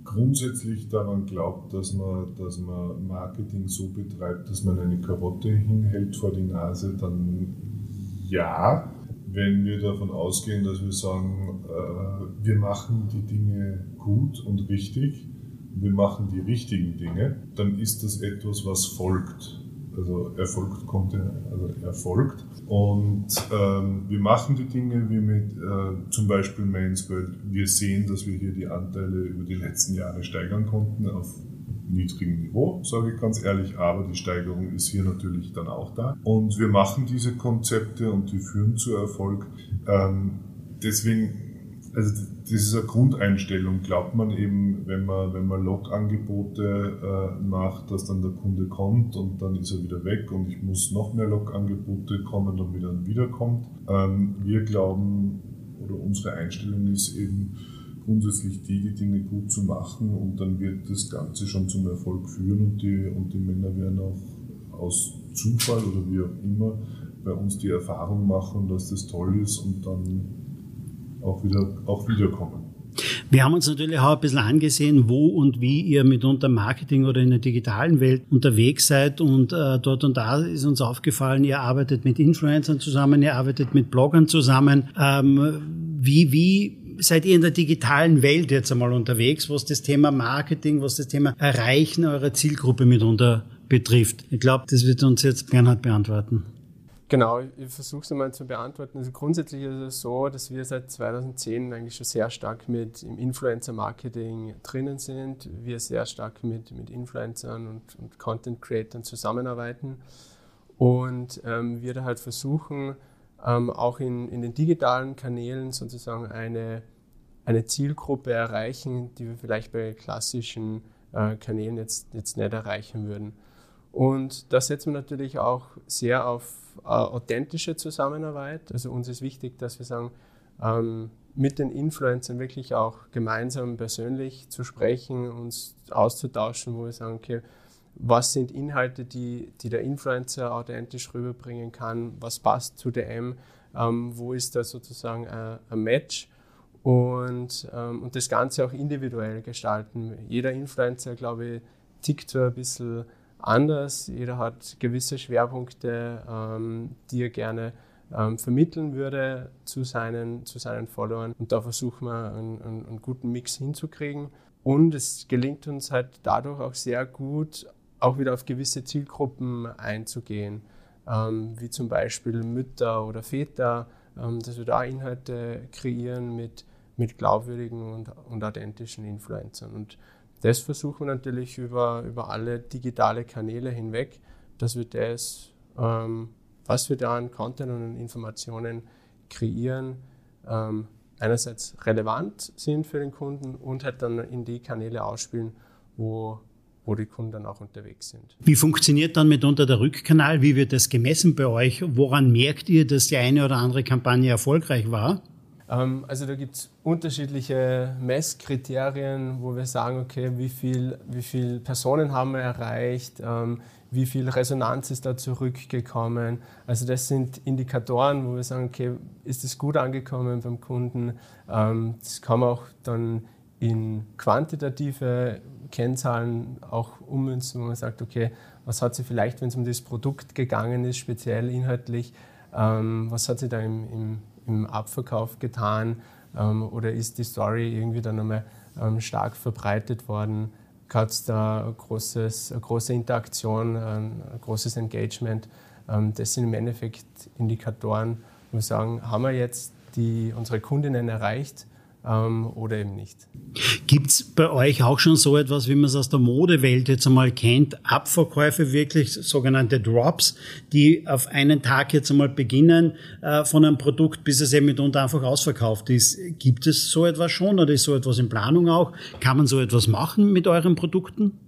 grundsätzlich daran glaubt, dass man, dass man Marketing so betreibt, dass man eine Karotte hinhält vor die Nase, dann ja. Wenn wir davon ausgehen, dass wir sagen, äh, wir machen die Dinge gut und richtig, wir machen die richtigen Dinge, dann ist das etwas, was folgt. Also erfolgt kommt, also erfolgt. Und ähm, wir machen die Dinge wie mit äh, zum Beispiel Mainsworld. Wir sehen, dass wir hier die Anteile über die letzten Jahre steigern konnten auf niedrigem Niveau, sage ich ganz ehrlich, aber die Steigerung ist hier natürlich dann auch da. Und wir machen diese Konzepte und die führen zu Erfolg. Ähm, deswegen also das ist eine Grundeinstellung. Glaubt man eben, wenn man, wenn man Log-Angebote äh, macht, dass dann der Kunde kommt und dann ist er wieder weg und ich muss noch mehr Log-Angebote kommen, damit er wiederkommt. Ähm, wir glauben, oder unsere Einstellung ist eben grundsätzlich die, die Dinge gut zu machen und dann wird das Ganze schon zum Erfolg führen und die, und die Männer werden auch aus Zufall oder wie auch immer bei uns die Erfahrung machen, dass das toll ist und dann auch wieder auch wiederkommen. Wir haben uns natürlich auch ein bisschen angesehen, wo und wie ihr mitunter Marketing oder in der digitalen Welt unterwegs seid und äh, dort und da ist uns aufgefallen, ihr arbeitet mit Influencern zusammen, ihr arbeitet mit Bloggern zusammen. Ähm, wie, wie seid ihr in der digitalen Welt jetzt einmal unterwegs, was das Thema Marketing, was das Thema Erreichen eurer Zielgruppe mitunter betrifft? Ich glaube, das wird uns jetzt Bernhard beantworten. Genau, ich versuche es einmal zu beantworten. Also grundsätzlich ist es so, dass wir seit 2010 eigentlich schon sehr stark mit im Influencer-Marketing drinnen sind. Wir sehr stark mit, mit Influencern und, und Content-Creatern zusammenarbeiten und ähm, wir da halt versuchen, ähm, auch in, in den digitalen Kanälen sozusagen eine, eine Zielgruppe erreichen, die wir vielleicht bei klassischen äh, Kanälen jetzt, jetzt nicht erreichen würden. Und da setzen wir natürlich auch sehr auf äh, authentische Zusammenarbeit. Also uns ist wichtig, dass wir sagen, ähm, mit den Influencern wirklich auch gemeinsam persönlich zu sprechen, uns auszutauschen, wo wir sagen, okay, was sind Inhalte, die, die der Influencer authentisch rüberbringen kann, was passt zu DM, ähm, wo ist da sozusagen ein, ein Match und, ähm, und das Ganze auch individuell gestalten. Jeder Influencer, glaube ich, tickt so ein bisschen anders, jeder hat gewisse Schwerpunkte, ähm, die er gerne ähm, vermitteln würde zu seinen, zu seinen Followern und da versuchen wir einen, einen, einen guten Mix hinzukriegen. Und es gelingt uns halt dadurch auch sehr gut, auch wieder auf gewisse Zielgruppen einzugehen, ähm, wie zum Beispiel Mütter oder Väter, ähm, dass wir da Inhalte kreieren mit, mit glaubwürdigen und, und authentischen Influencern. Und das versuchen wir natürlich über, über alle digitale Kanäle hinweg, dass wir das, ähm, was wir da an Content und Informationen kreieren, ähm, einerseits relevant sind für den Kunden und halt dann in die Kanäle ausspielen, wo wo die Kunden dann auch unterwegs sind. Wie funktioniert dann mitunter der Rückkanal? Wie wird das gemessen bei euch? Woran merkt ihr, dass die eine oder andere Kampagne erfolgreich war? Ähm, also da gibt es unterschiedliche Messkriterien, wo wir sagen, okay, wie viele wie viel Personen haben wir erreicht, ähm, wie viel Resonanz ist da zurückgekommen. Also das sind Indikatoren, wo wir sagen, okay, ist es gut angekommen beim Kunden? Ähm, das kann man auch dann in quantitative Kennzahlen auch ummünzen, wo man sagt, okay, was hat sie vielleicht, wenn es um das Produkt gegangen ist, speziell inhaltlich, was hat sie da im, im, im Abverkauf getan ähm, oder ist die Story irgendwie dann nochmal ähm, stark verbreitet worden? Hat es da großes, große Interaktion, großes Engagement? Ähm, das sind im Endeffekt Indikatoren, wo wir sagen, haben wir jetzt die, unsere Kundinnen erreicht? Ähm, oder eben nicht. Gibt es bei euch auch schon so etwas, wie man es aus der Modewelt jetzt einmal kennt, Abverkäufe wirklich, sogenannte Drops, die auf einen Tag jetzt einmal beginnen äh, von einem Produkt, bis es eben mitunter einfach ausverkauft ist. Gibt es so etwas schon oder ist so etwas in Planung auch? Kann man so etwas machen mit euren Produkten?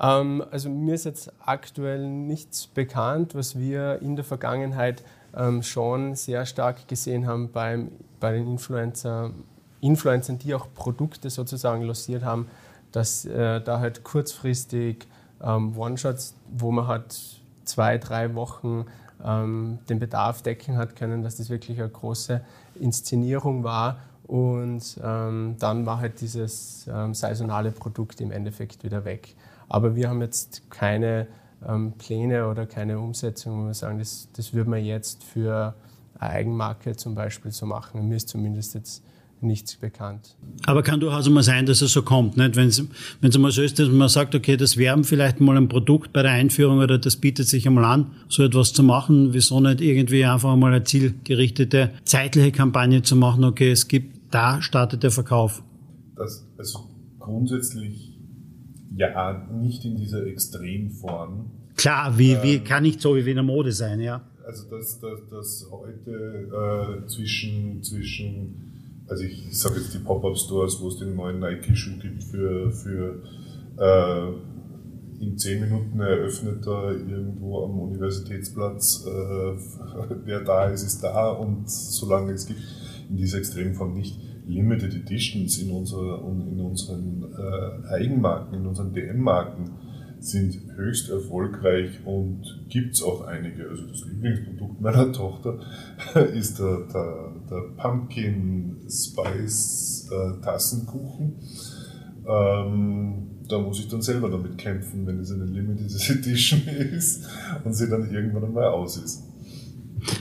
Ähm, also mir ist jetzt aktuell nichts bekannt, was wir in der Vergangenheit ähm, schon sehr stark gesehen haben beim, bei den Influencer Influencern, die auch Produkte sozusagen lanciert haben, dass äh, da halt kurzfristig ähm, One-Shots, wo man halt zwei, drei Wochen ähm, den Bedarf decken hat können, dass das wirklich eine große Inszenierung war. Und ähm, dann war halt dieses ähm, saisonale Produkt im Endeffekt wieder weg. Aber wir haben jetzt keine ähm, Pläne oder keine Umsetzung, wo wir sagen, das, das würde man jetzt für eine Eigenmarke zum Beispiel so machen. Mir ist zumindest jetzt nichts bekannt. Aber kann durchaus mal sein, dass es so kommt. Wenn es einmal so ist, dass man sagt, okay, das wäre vielleicht mal ein Produkt bei der Einführung oder das bietet sich einmal an, so etwas zu machen. Wieso nicht irgendwie einfach mal eine zielgerichtete zeitliche Kampagne zu machen, okay, es gibt, da startet der Verkauf. Das, also grundsätzlich ja, nicht in dieser Extremform. Klar, wie, ähm, wie kann nicht so wie in der Mode sein, ja. Also dass, dass, dass heute äh, zwischen, zwischen also ich, sage jetzt die Pop-Up-Stores, wo es den neuen Nike-Schuh gibt für, für äh, in zehn Minuten eröffnet er irgendwo am Universitätsplatz, äh, wer da ist, ist da und solange es gibt, in dieser Extremform nicht Limited Editions in, unserer, in unseren äh, Eigenmarken, in unseren DM-Marken sind höchst erfolgreich und gibt es auch einige. Also das Lieblingsprodukt meiner Tochter ist der, der, der Pumpkin Spice äh, Tassenkuchen. Ähm, da muss ich dann selber damit kämpfen, wenn es eine Limited Edition ist und sie dann irgendwann einmal aus ist.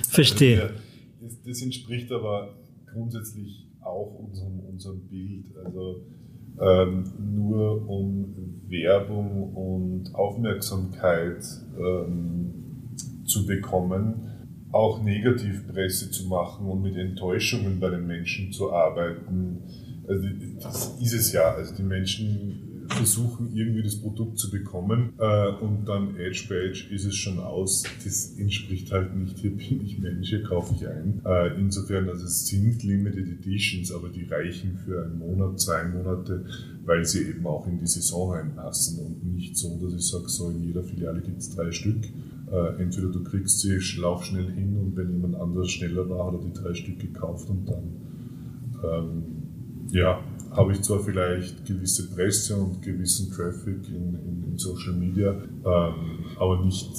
Verstehe. Also, das, das, entspricht aber grundsätzlich auch unserem, unserem Bild. Also ähm, nur um Werbung und Aufmerksamkeit ähm, zu bekommen, auch Negativpresse zu machen und mit Enttäuschungen bei den Menschen zu arbeiten. Also das ist es ja. Also die Menschen versuchen irgendwie das Produkt zu bekommen äh, und dann Edge by Edge ist es schon aus. Das entspricht halt nicht, hier bin ich Mensch, hier kaufe ich ein. Äh, insofern, also es sind Limited Editions, aber die reichen für einen Monat, zwei Monate, weil sie eben auch in die Saison reinpassen und nicht so, dass ich sage, so in jeder Filiale gibt es drei Stück. Äh, entweder du kriegst sie, lauf schnell hin und wenn jemand anderes schneller war, hat er die drei Stück gekauft und dann ähm, ja, habe ich zwar vielleicht gewisse Presse und gewissen Traffic in, in, in Social Media, ähm, aber nicht,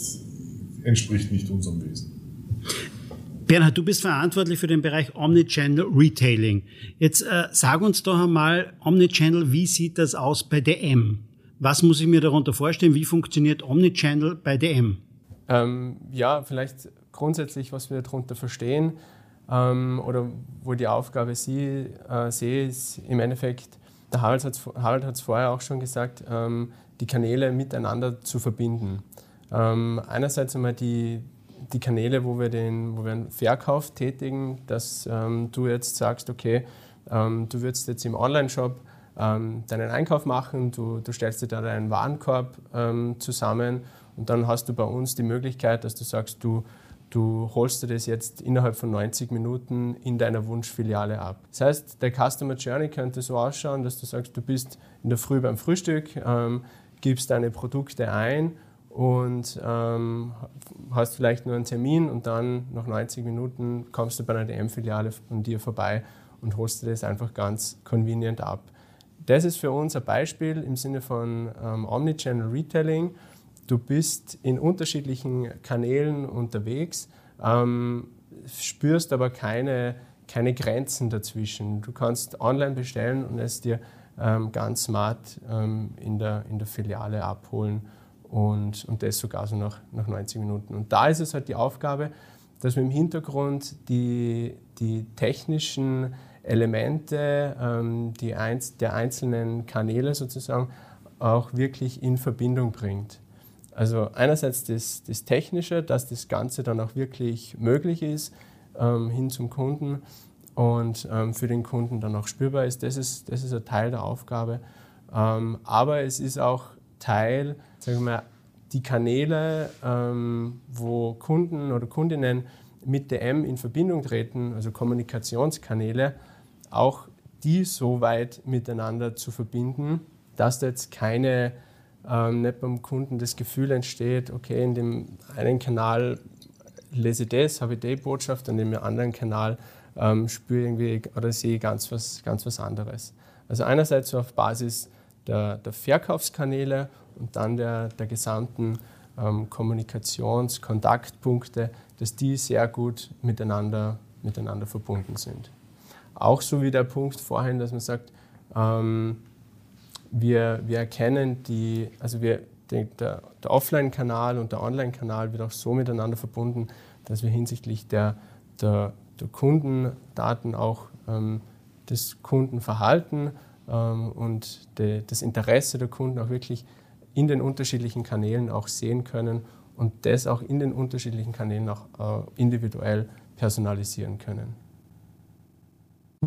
entspricht nicht unserem Wesen. Bernhard, du bist verantwortlich für den Bereich Omnichannel Retailing. Jetzt äh, sag uns doch einmal, Omnichannel, wie sieht das aus bei DM? Was muss ich mir darunter vorstellen? Wie funktioniert Omnichannel bei DM? Ähm, ja, vielleicht grundsätzlich, was wir darunter verstehen oder wo die Aufgabe sie, äh, sehe, ist im Endeffekt, der Harald hat es vorher auch schon gesagt, ähm, die Kanäle miteinander zu verbinden. Ähm, einerseits einmal die, die Kanäle, wo wir, den, wo wir einen Verkauf tätigen, dass ähm, du jetzt sagst, okay, ähm, du würdest jetzt im Online-Shop ähm, deinen Einkauf machen, du, du stellst dir da deinen Warenkorb zusammen und dann hast du bei uns die Möglichkeit, dass du sagst, du Du holst dir das jetzt innerhalb von 90 Minuten in deiner Wunschfiliale ab. Das heißt, der Customer Journey könnte so ausschauen, dass du sagst, du bist in der Früh beim Frühstück, ähm, gibst deine Produkte ein und ähm, hast vielleicht nur einen Termin und dann nach 90 Minuten kommst du bei einer DM-Filiale von dir vorbei und holst dir das einfach ganz convenient ab. Das ist für uns ein Beispiel im Sinne von ähm, Omnichannel Retailing du bist in unterschiedlichen Kanälen unterwegs, ähm, spürst aber keine, keine Grenzen dazwischen. Du kannst online bestellen und es dir ähm, ganz smart ähm, in, der, in der Filiale abholen und, und das sogar so nach, nach 90 Minuten. Und da ist es halt die Aufgabe, dass wir im Hintergrund die, die technischen Elemente ähm, die einz der einzelnen Kanäle sozusagen auch wirklich in Verbindung bringt. Also einerseits das, das Technische, dass das Ganze dann auch wirklich möglich ist ähm, hin zum Kunden und ähm, für den Kunden dann auch spürbar ist. Das ist, das ist ein Teil der Aufgabe. Ähm, aber es ist auch Teil, sagen wir mal, die Kanäle, ähm, wo Kunden oder Kundinnen mit DM in Verbindung treten, also Kommunikationskanäle, auch die so weit miteinander zu verbinden, dass da jetzt keine ähm, nicht beim Kunden das Gefühl entsteht, okay, in dem einen Kanal lese ich das, habe ich die Botschaft und in dem anderen Kanal ähm, spüre irgendwie oder sehe ganz was, ganz was anderes. Also einerseits so auf Basis der, der Verkaufskanäle und dann der, der gesamten ähm, Kommunikations-, Kontaktpunkte, dass die sehr gut miteinander, miteinander verbunden sind. Auch so wie der Punkt vorhin, dass man sagt, ähm, wir, wir erkennen die, also wir, der, der Offline-Kanal und der Online-Kanal wird auch so miteinander verbunden, dass wir hinsichtlich der, der, der Kundendaten auch ähm, das Kundenverhalten ähm, und de, das Interesse der Kunden auch wirklich in den unterschiedlichen Kanälen auch sehen können und das auch in den unterschiedlichen Kanälen auch äh, individuell personalisieren können.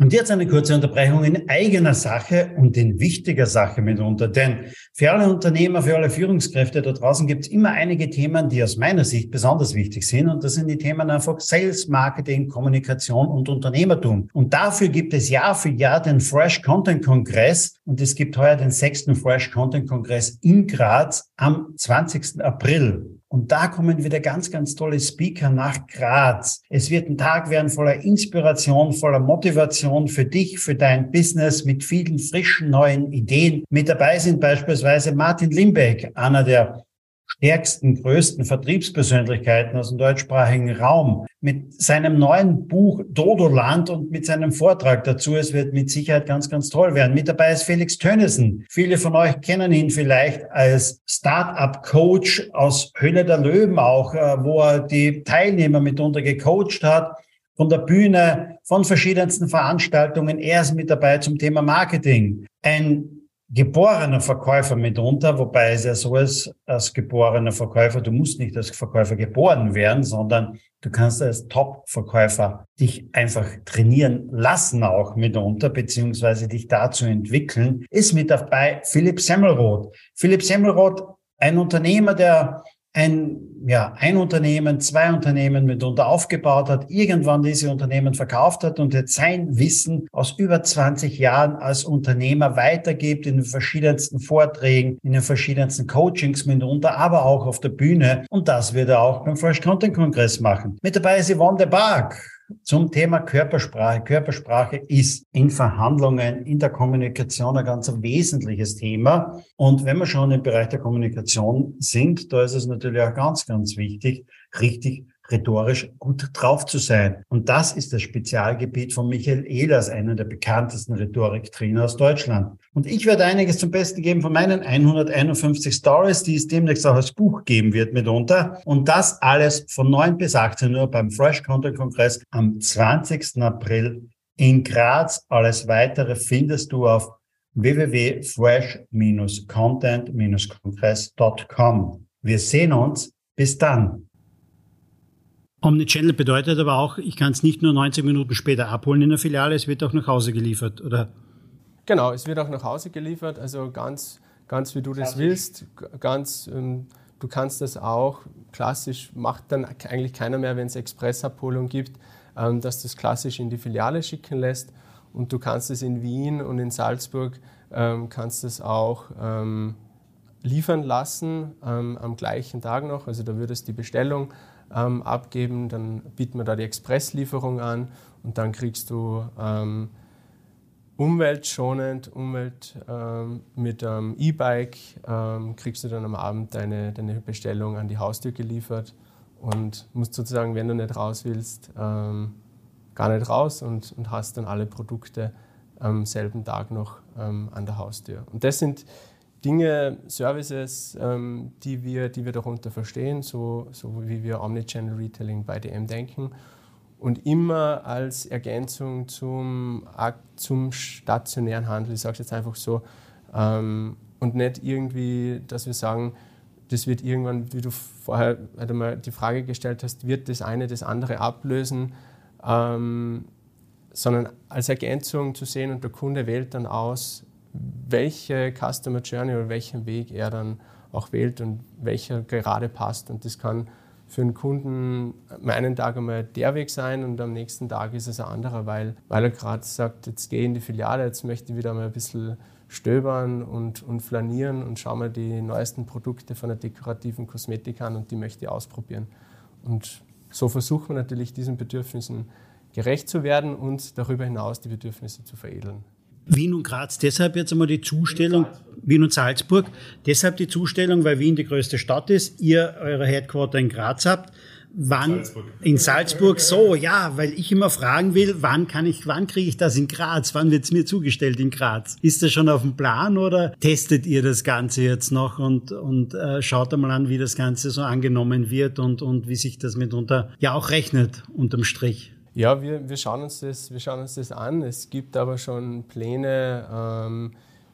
Und jetzt eine kurze Unterbrechung in eigener Sache und in wichtiger Sache mitunter. Denn für alle Unternehmer, für alle Führungskräfte da draußen gibt es immer einige Themen, die aus meiner Sicht besonders wichtig sind. Und das sind die Themen einfach Sales, Marketing, Kommunikation und Unternehmertum. Und dafür gibt es Jahr für Jahr den Fresh Content Kongress. Und es gibt heuer den sechsten Fresh Content Kongress in Graz am 20. April. Und da kommen wieder ganz, ganz tolle Speaker nach Graz. Es wird ein Tag werden voller Inspiration, voller Motivation für dich, für dein Business mit vielen frischen neuen Ideen. Mit dabei sind beispielsweise Martin Limbeck, einer der stärksten, größten Vertriebspersönlichkeiten aus dem deutschsprachigen Raum mit seinem neuen Buch Dodoland und mit seinem Vortrag dazu. Es wird mit Sicherheit ganz, ganz toll werden. Mit dabei ist Felix Tönnissen. Viele von euch kennen ihn vielleicht als Start-up-Coach aus Höhle der Löwen auch, äh, wo er die Teilnehmer mitunter gecoacht hat von der Bühne, von verschiedensten Veranstaltungen. Er ist mit dabei zum Thema Marketing. Ein geborener Verkäufer mitunter, wobei es ja so ist, als geborener Verkäufer, du musst nicht als Verkäufer geboren werden, sondern du kannst als Top-Verkäufer dich einfach trainieren lassen auch mitunter, beziehungsweise dich dazu entwickeln, ist mit dabei Philipp Semmelroth. Philipp Semmelroth, ein Unternehmer, der ein, ja, ein Unternehmen, zwei Unternehmen mitunter aufgebaut hat, irgendwann diese Unternehmen verkauft hat und jetzt sein Wissen aus über 20 Jahren als Unternehmer weitergibt in den verschiedensten Vorträgen, in den verschiedensten Coachings mitunter, aber auch auf der Bühne. Und das wird er auch beim Fresh Content Kongress machen. Mit dabei ist Yvonne de Barg zum Thema Körpersprache. Körpersprache ist in Verhandlungen, in der Kommunikation ein ganz wesentliches Thema. Und wenn wir schon im Bereich der Kommunikation sind, da ist es natürlich auch ganz, ganz wichtig, richtig rhetorisch gut drauf zu sein. Und das ist das Spezialgebiet von Michael Ehlers, einer der bekanntesten Rhetoriktrainer aus Deutschland. Und ich werde einiges zum Besten geben von meinen 151 Stories, die es demnächst auch als Buch geben wird mitunter. Und das alles von 9 bis 18 Uhr beim Fresh Content Kongress am 20. April in Graz. Alles weitere findest du auf www.fresh-content-kongress.com. Wir sehen uns. Bis dann. Omnichannel bedeutet aber auch, ich kann es nicht nur 90 Minuten später abholen in der Filiale, es wird auch nach Hause geliefert, oder? Genau, es wird auch nach Hause geliefert, also ganz, ganz wie du das klassisch. willst, ganz, ähm, du kannst das auch, klassisch macht dann eigentlich keiner mehr, wenn es Expressabholung gibt, ähm, dass du es klassisch in die Filiale schicken lässt und du kannst es in Wien und in Salzburg, ähm, kannst es auch ähm, liefern lassen ähm, am gleichen Tag noch, also da würdest die Bestellung ähm, abgeben, dann bieten wir da die Expresslieferung an und dann kriegst du ähm, umweltschonend, Umwelt ähm, mit einem E-Bike, ähm, kriegst du dann am Abend deine, deine Bestellung an die Haustür geliefert und musst sozusagen, wenn du nicht raus willst, ähm, gar nicht raus und, und hast dann alle Produkte am selben Tag noch ähm, an der Haustür. Und das sind Dinge, Services, ähm, die, wir, die wir darunter verstehen, so, so wie wir Omnichannel Retailing bei DM denken. Und immer als Ergänzung zum, zum stationären Handel, ich sage es jetzt einfach so, ähm, und nicht irgendwie, dass wir sagen, das wird irgendwann, wie du vorher einmal die Frage gestellt hast, wird das eine das andere ablösen, ähm, sondern als Ergänzung zu sehen und der Kunde wählt dann aus, welche Customer Journey oder welchen Weg er dann auch wählt und welcher gerade passt. Und das kann für einen Kunden einen Tag einmal der Weg sein und am nächsten Tag ist es ein anderer, weil, weil er gerade sagt, jetzt gehe ich in die Filiale, jetzt möchte ich wieder mal ein bisschen stöbern und, und flanieren und schaue mir die neuesten Produkte von der dekorativen Kosmetik an und die möchte ich ausprobieren. Und so versucht man natürlich diesen Bedürfnissen gerecht zu werden und darüber hinaus die Bedürfnisse zu veredeln. Wien und Graz, deshalb jetzt einmal die Zustellung, Wien und Salzburg, deshalb die Zustellung, weil Wien die größte Stadt ist, ihr eure Headquarter in Graz habt. Wann Salzburg. in Salzburg so, ja, weil ich immer fragen will, wann kann ich, wann kriege ich das in Graz? Wann wird's mir zugestellt in Graz? Ist das schon auf dem Plan oder testet ihr das Ganze jetzt noch und, und äh, schaut einmal an, wie das Ganze so angenommen wird und, und wie sich das mitunter ja auch rechnet unterm Strich? Ja, wir, wir, schauen uns das, wir schauen uns das an. Es gibt aber schon Pläne, ähm,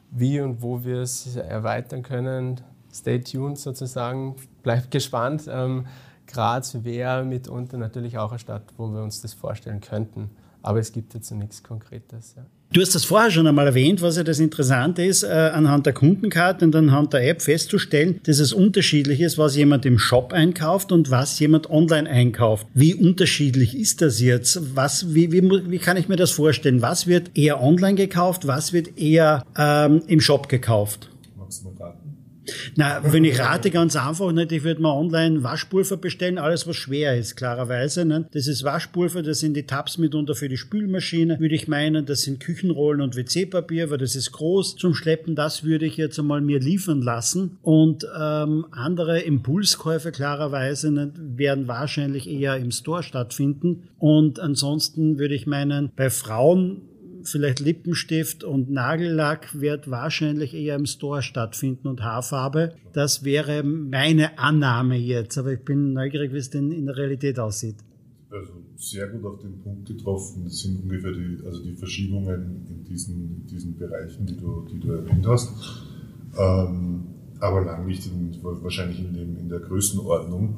wie und wo wir es erweitern können. Stay tuned sozusagen, bleibt gespannt. Ähm, Graz wäre mitunter natürlich auch eine Stadt, wo wir uns das vorstellen könnten. Aber es gibt jetzt nichts Konkretes. Ja. Du hast das vorher schon einmal erwähnt, was ja das Interessante ist, äh, anhand der Kundenkarte und anhand der App festzustellen, dass es unterschiedlich ist, was jemand im Shop einkauft und was jemand online einkauft. Wie unterschiedlich ist das jetzt? Was, wie, wie, wie kann ich mir das vorstellen? Was wird eher online gekauft? Was wird eher ähm, im Shop gekauft? Magst du mal raten? Na, wenn ich rate, ganz einfach, nicht, ich würde mal online Waschpulver bestellen, alles was schwer ist, klarerweise. Nicht? Das ist Waschpulver, das sind die Tabs mitunter für die Spülmaschine, würde ich meinen, das sind Küchenrollen und WC-Papier, weil das ist groß zum Schleppen, das würde ich jetzt einmal mir liefern lassen. Und ähm, andere Impulskäufe, klarerweise, nicht, werden wahrscheinlich eher im Store stattfinden. Und ansonsten würde ich meinen, bei Frauen vielleicht Lippenstift und Nagellack wird wahrscheinlich eher im Store stattfinden und Haarfarbe. Das wäre meine Annahme jetzt, aber ich bin neugierig, wie es denn in der Realität aussieht. Also sehr gut auf den Punkt getroffen. Das sind ungefähr die, also die Verschiebungen in diesen, in diesen Bereichen, die du, die du erwähnt hast. Ähm, aber lang nicht in, wahrscheinlich in, dem, in der Größenordnung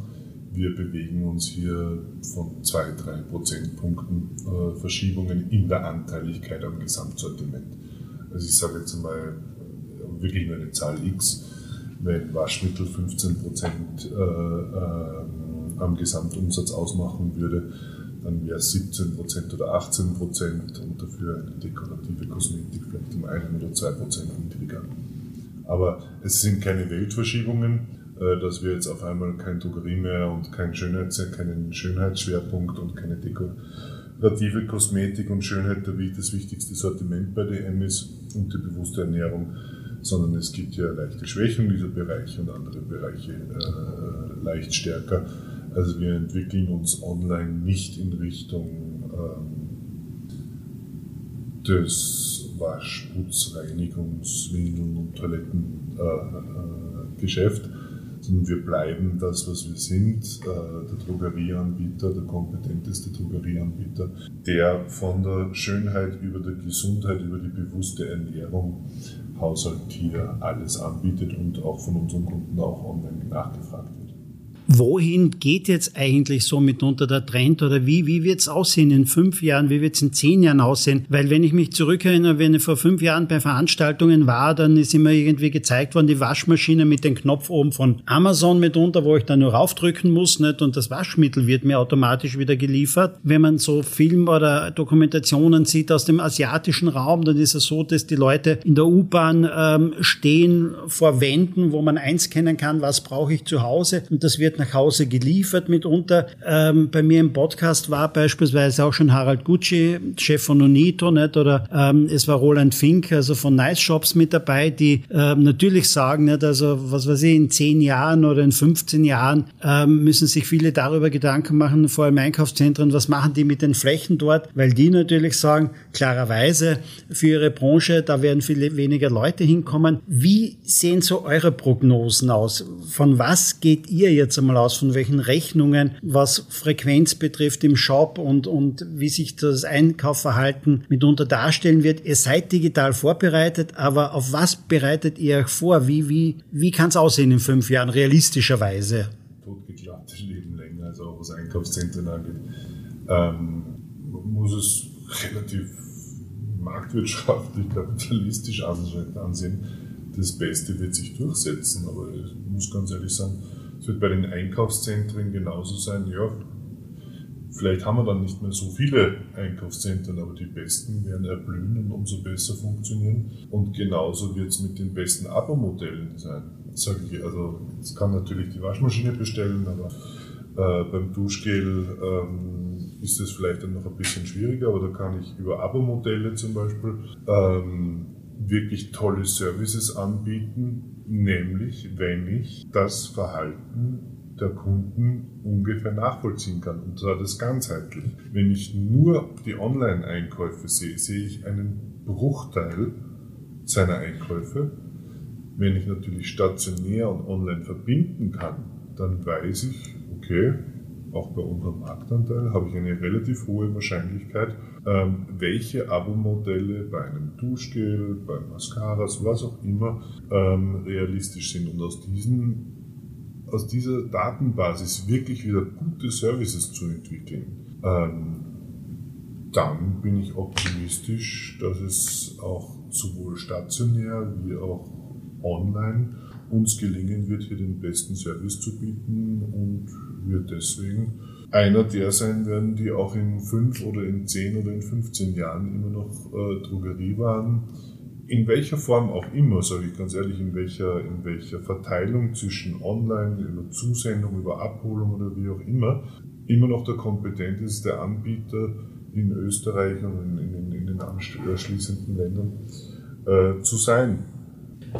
wir bewegen uns hier von zwei, drei Prozentpunkten äh, Verschiebungen in der Anteiligkeit am Gesamtsortiment. Also ich sage jetzt mal äh, wirklich nur eine Zahl X, wenn Waschmittel 15 Prozent äh, äh, am Gesamtumsatz ausmachen würde, dann wäre es 17 Prozent oder 18 Prozent und dafür eine dekorative Kosmetik vielleicht um einen oder zwei Prozent niedriger. Aber es sind keine Weltverschiebungen dass wir jetzt auf einmal keine Drogerie mehr und kein Schönheits keinen Schönheitsschwerpunkt und keine dekorative Kosmetik und Schönheit das wichtigste Sortiment bei DM ist und die bewusste Ernährung, sondern es gibt ja leichte Schwächung dieser Bereiche und andere Bereiche äh, leicht stärker. Also wir entwickeln uns online nicht in Richtung ähm, des Wasch-, Putz-, Reinigungs-, Windeln- und Toilettengeschäft, äh, äh, sondern wir bleiben das, was wir sind, äh, der Drogerieanbieter, der kompetenteste Drogerieanbieter, der von der Schönheit über die Gesundheit, über die bewusste Ernährung, Haushalt, Tier alles anbietet und auch von unseren Kunden auch online nachgefragt wird. Wohin geht jetzt eigentlich so mitunter der Trend oder wie, wie wird es aussehen in fünf Jahren, wie wird es in zehn Jahren aussehen? Weil wenn ich mich zurückerinnere, wenn ich vor fünf Jahren bei Veranstaltungen war, dann ist immer irgendwie gezeigt worden, die Waschmaschine mit dem Knopf oben von Amazon mitunter, wo ich dann nur raufdrücken muss nicht? und das Waschmittel wird mir automatisch wieder geliefert. Wenn man so Film oder Dokumentationen sieht aus dem asiatischen Raum, dann ist es so, dass die Leute in der U-Bahn ähm, stehen vor Wänden, wo man einscannen kann, was brauche ich zu Hause und das wird nach Hause geliefert mitunter. Ähm, bei mir im Podcast war beispielsweise auch schon Harald Gucci, Chef von Unito, nicht? oder ähm, es war Roland Fink, also von Nice Shops mit dabei, die ähm, natürlich sagen, nicht? also was weiß ich, in zehn Jahren oder in 15 Jahren ähm, müssen sich viele darüber Gedanken machen, vor allem Einkaufszentren, was machen die mit den Flächen dort, weil die natürlich sagen, klarerweise für ihre Branche, da werden viele weniger Leute hinkommen. Wie sehen so eure Prognosen aus? Von was geht ihr jetzt einmal aus, von welchen Rechnungen, was Frequenz betrifft im Shop und, und wie sich das Einkaufverhalten mitunter darstellen wird. Ihr seid digital vorbereitet, aber auf was bereitet ihr euch vor? Wie, wie, wie kann es aussehen in fünf Jahren, realistischerweise? Totgeklagte Leben länger, also auch was Einkaufszentren angeht, ähm, muss es relativ marktwirtschaftlich, kapitalistisch ansehen. Das Beste wird sich durchsetzen, aber ich muss ganz ehrlich sagen, es wird bei den Einkaufszentren genauso sein, ja, vielleicht haben wir dann nicht mehr so viele Einkaufszentren, aber die besten werden erblühen und umso besser funktionieren. Und genauso wird es mit den besten Abo-Modellen sein. Sage ich, also jetzt kann natürlich die Waschmaschine bestellen, aber äh, beim Duschgel ähm, ist es vielleicht dann noch ein bisschen schwieriger, aber da kann ich über Abo-Modelle zum Beispiel ähm, wirklich tolle Services anbieten, nämlich wenn ich das Verhalten der Kunden ungefähr nachvollziehen kann. Und zwar das ganzheitlich. Wenn ich nur die Online-Einkäufe sehe, sehe ich einen Bruchteil seiner Einkäufe. Wenn ich natürlich stationär und online verbinden kann, dann weiß ich, okay, auch bei unserem Marktanteil habe ich eine relativ hohe Wahrscheinlichkeit, ähm, welche Abo-Modelle bei einem Duschgel, bei Mascaras, was auch immer, ähm, realistisch sind. Und aus, diesen, aus dieser Datenbasis wirklich wieder gute Services zu entwickeln, ähm, dann bin ich optimistisch, dass es auch sowohl stationär wie auch online uns gelingen wird, hier den besten Service zu bieten und wir deswegen einer der sein werden, die auch in fünf oder in zehn oder in 15 Jahren immer noch äh, Drogeriewaren in welcher Form auch immer, sage ich ganz ehrlich, in welcher, in welcher Verteilung zwischen Online, über Zusendung, über Abholung oder wie auch immer, immer noch der kompetenteste Anbieter in Österreich und in, in, in den anschließenden Ländern äh, zu sein.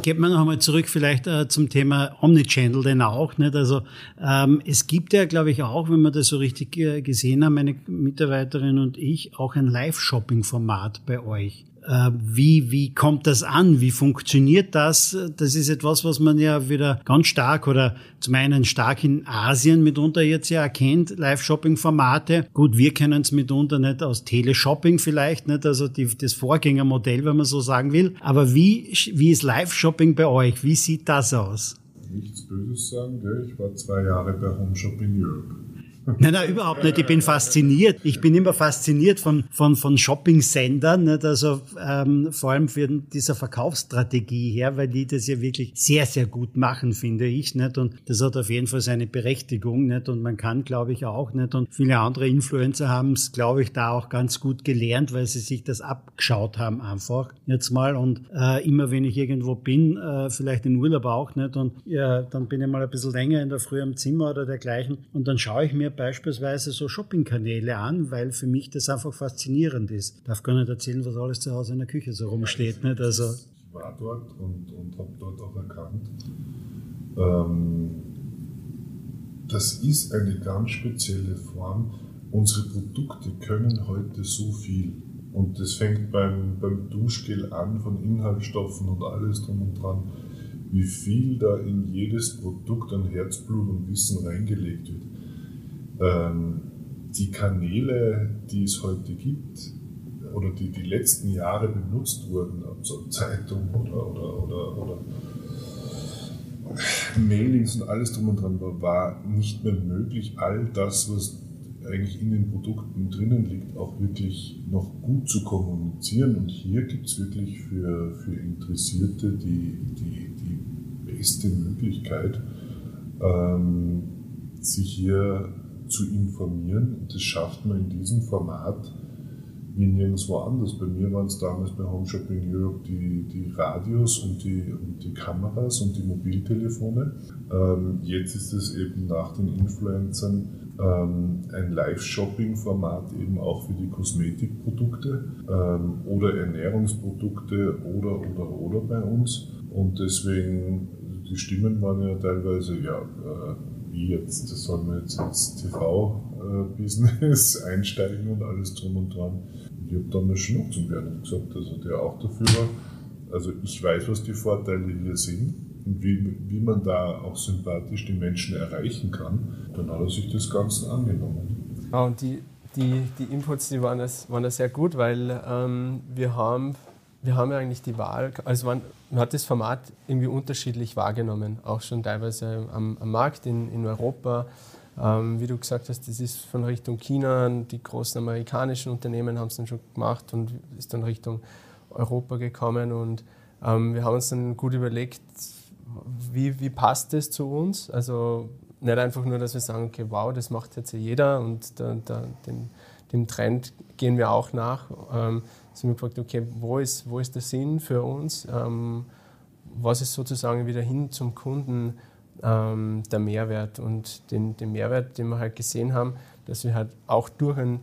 Geht man noch einmal zurück vielleicht äh, zum Thema Omnichannel denn auch. Nicht? Also ähm, es gibt ja, glaube ich, auch, wenn wir das so richtig äh, gesehen haben, meine Mitarbeiterin und ich, auch ein Live-Shopping-Format bei euch. Äh, wie, wie kommt das an? Wie funktioniert das? Das ist etwas, was man ja wieder ganz stark oder zum einen stark in Asien mitunter jetzt ja erkennt, Live-Shopping-Formate. Gut, wir kennen es mitunter nicht aus Teleshopping vielleicht, nicht? Also die, das Vorgängermodell, wenn man so sagen will. Aber wie, wie ist Live-Shopping bei euch? Wie sieht das aus? Nichts Böses sagen, gell? ich war zwei Jahre bei Home Shopping Europe. Nein, nein, überhaupt nicht. Ich bin fasziniert. Ich bin immer fasziniert von, von, von Shopping-Sendern, nicht? also ähm, vor allem für dieser Verkaufsstrategie her, weil die das ja wirklich sehr, sehr gut machen, finde ich. Nicht? Und das hat auf jeden Fall seine Berechtigung. Nicht? Und man kann, glaube ich, auch nicht. Und viele andere Influencer haben es, glaube ich, da auch ganz gut gelernt, weil sie sich das abgeschaut haben einfach jetzt mal. Und äh, immer wenn ich irgendwo bin, äh, vielleicht in Urlaub auch nicht, und ja, dann bin ich mal ein bisschen länger in der Früh am Zimmer oder dergleichen und dann schaue ich mir beispielsweise so Shoppingkanäle an, weil für mich das einfach faszinierend ist. Ich darf gar nicht erzählen, was alles zu Hause in der Küche so rumsteht. Nicht? Also, ich war dort und, und habe dort auch erkannt, ähm, das ist eine ganz spezielle Form. Unsere Produkte können heute so viel. Und das fängt beim, beim Duschgel an, von Inhaltsstoffen und alles drum und dran, wie viel da in jedes Produkt an Herzblut und Wissen reingelegt wird ähm, die Kanäle, die es heute gibt, oder die die letzten Jahre benutzt wurden, also Zeitung oder, oder, oder, oder Mailings und alles drum und dran, war, war nicht mehr möglich, all das, was eigentlich in den Produkten drinnen liegt, auch wirklich noch gut zu kommunizieren. Und hier gibt es wirklich für, für Interessierte die, die, die beste Möglichkeit, ähm, sich hier zu informieren. Und das schafft man in diesem Format wie nirgendwo anders. Bei mir waren es damals bei Home Shopping Europe die, die Radios und die, und die Kameras und die Mobiltelefone. Ähm, jetzt ist es eben nach den Influencern ähm, ein Live-Shopping-Format eben auch für die Kosmetikprodukte ähm, oder Ernährungsprodukte oder oder oder bei uns. Und deswegen, die Stimmen waren ja teilweise, ja, äh, wie jetzt, sollen wir jetzt ins TV-Business einsteigen und alles drum und dran. Ich habe damals schon noch zum Bernhard gesagt, also der auch dafür war. Also ich weiß, was die Vorteile hier sind und wie, wie man da auch sympathisch die Menschen erreichen kann. Dann hat er sich das Ganze angenommen. Ja, und die, die, die Inputs, die waren das, waren sehr gut, weil ähm, wir haben wir haben ja eigentlich die Wahl, also man, man, hat das Format irgendwie unterschiedlich wahrgenommen, auch schon teilweise am, am Markt in, in Europa. Ähm, wie du gesagt hast, das ist von Richtung China, die großen amerikanischen Unternehmen haben es dann schon gemacht und ist dann Richtung Europa gekommen. Und ähm, wir haben uns dann gut überlegt, wie, wie passt das zu uns? Also nicht einfach nur, dass wir sagen, okay, wow, das macht jetzt ja jeder und da, da, dem, dem Trend gehen wir auch nach. Ähm, sind wir gefragt, okay, wo ist, wo ist der Sinn für uns? Ähm, was ist sozusagen wieder hin zum Kunden ähm, der Mehrwert? Und den, den Mehrwert, den wir halt gesehen haben, dass wir halt auch durch einen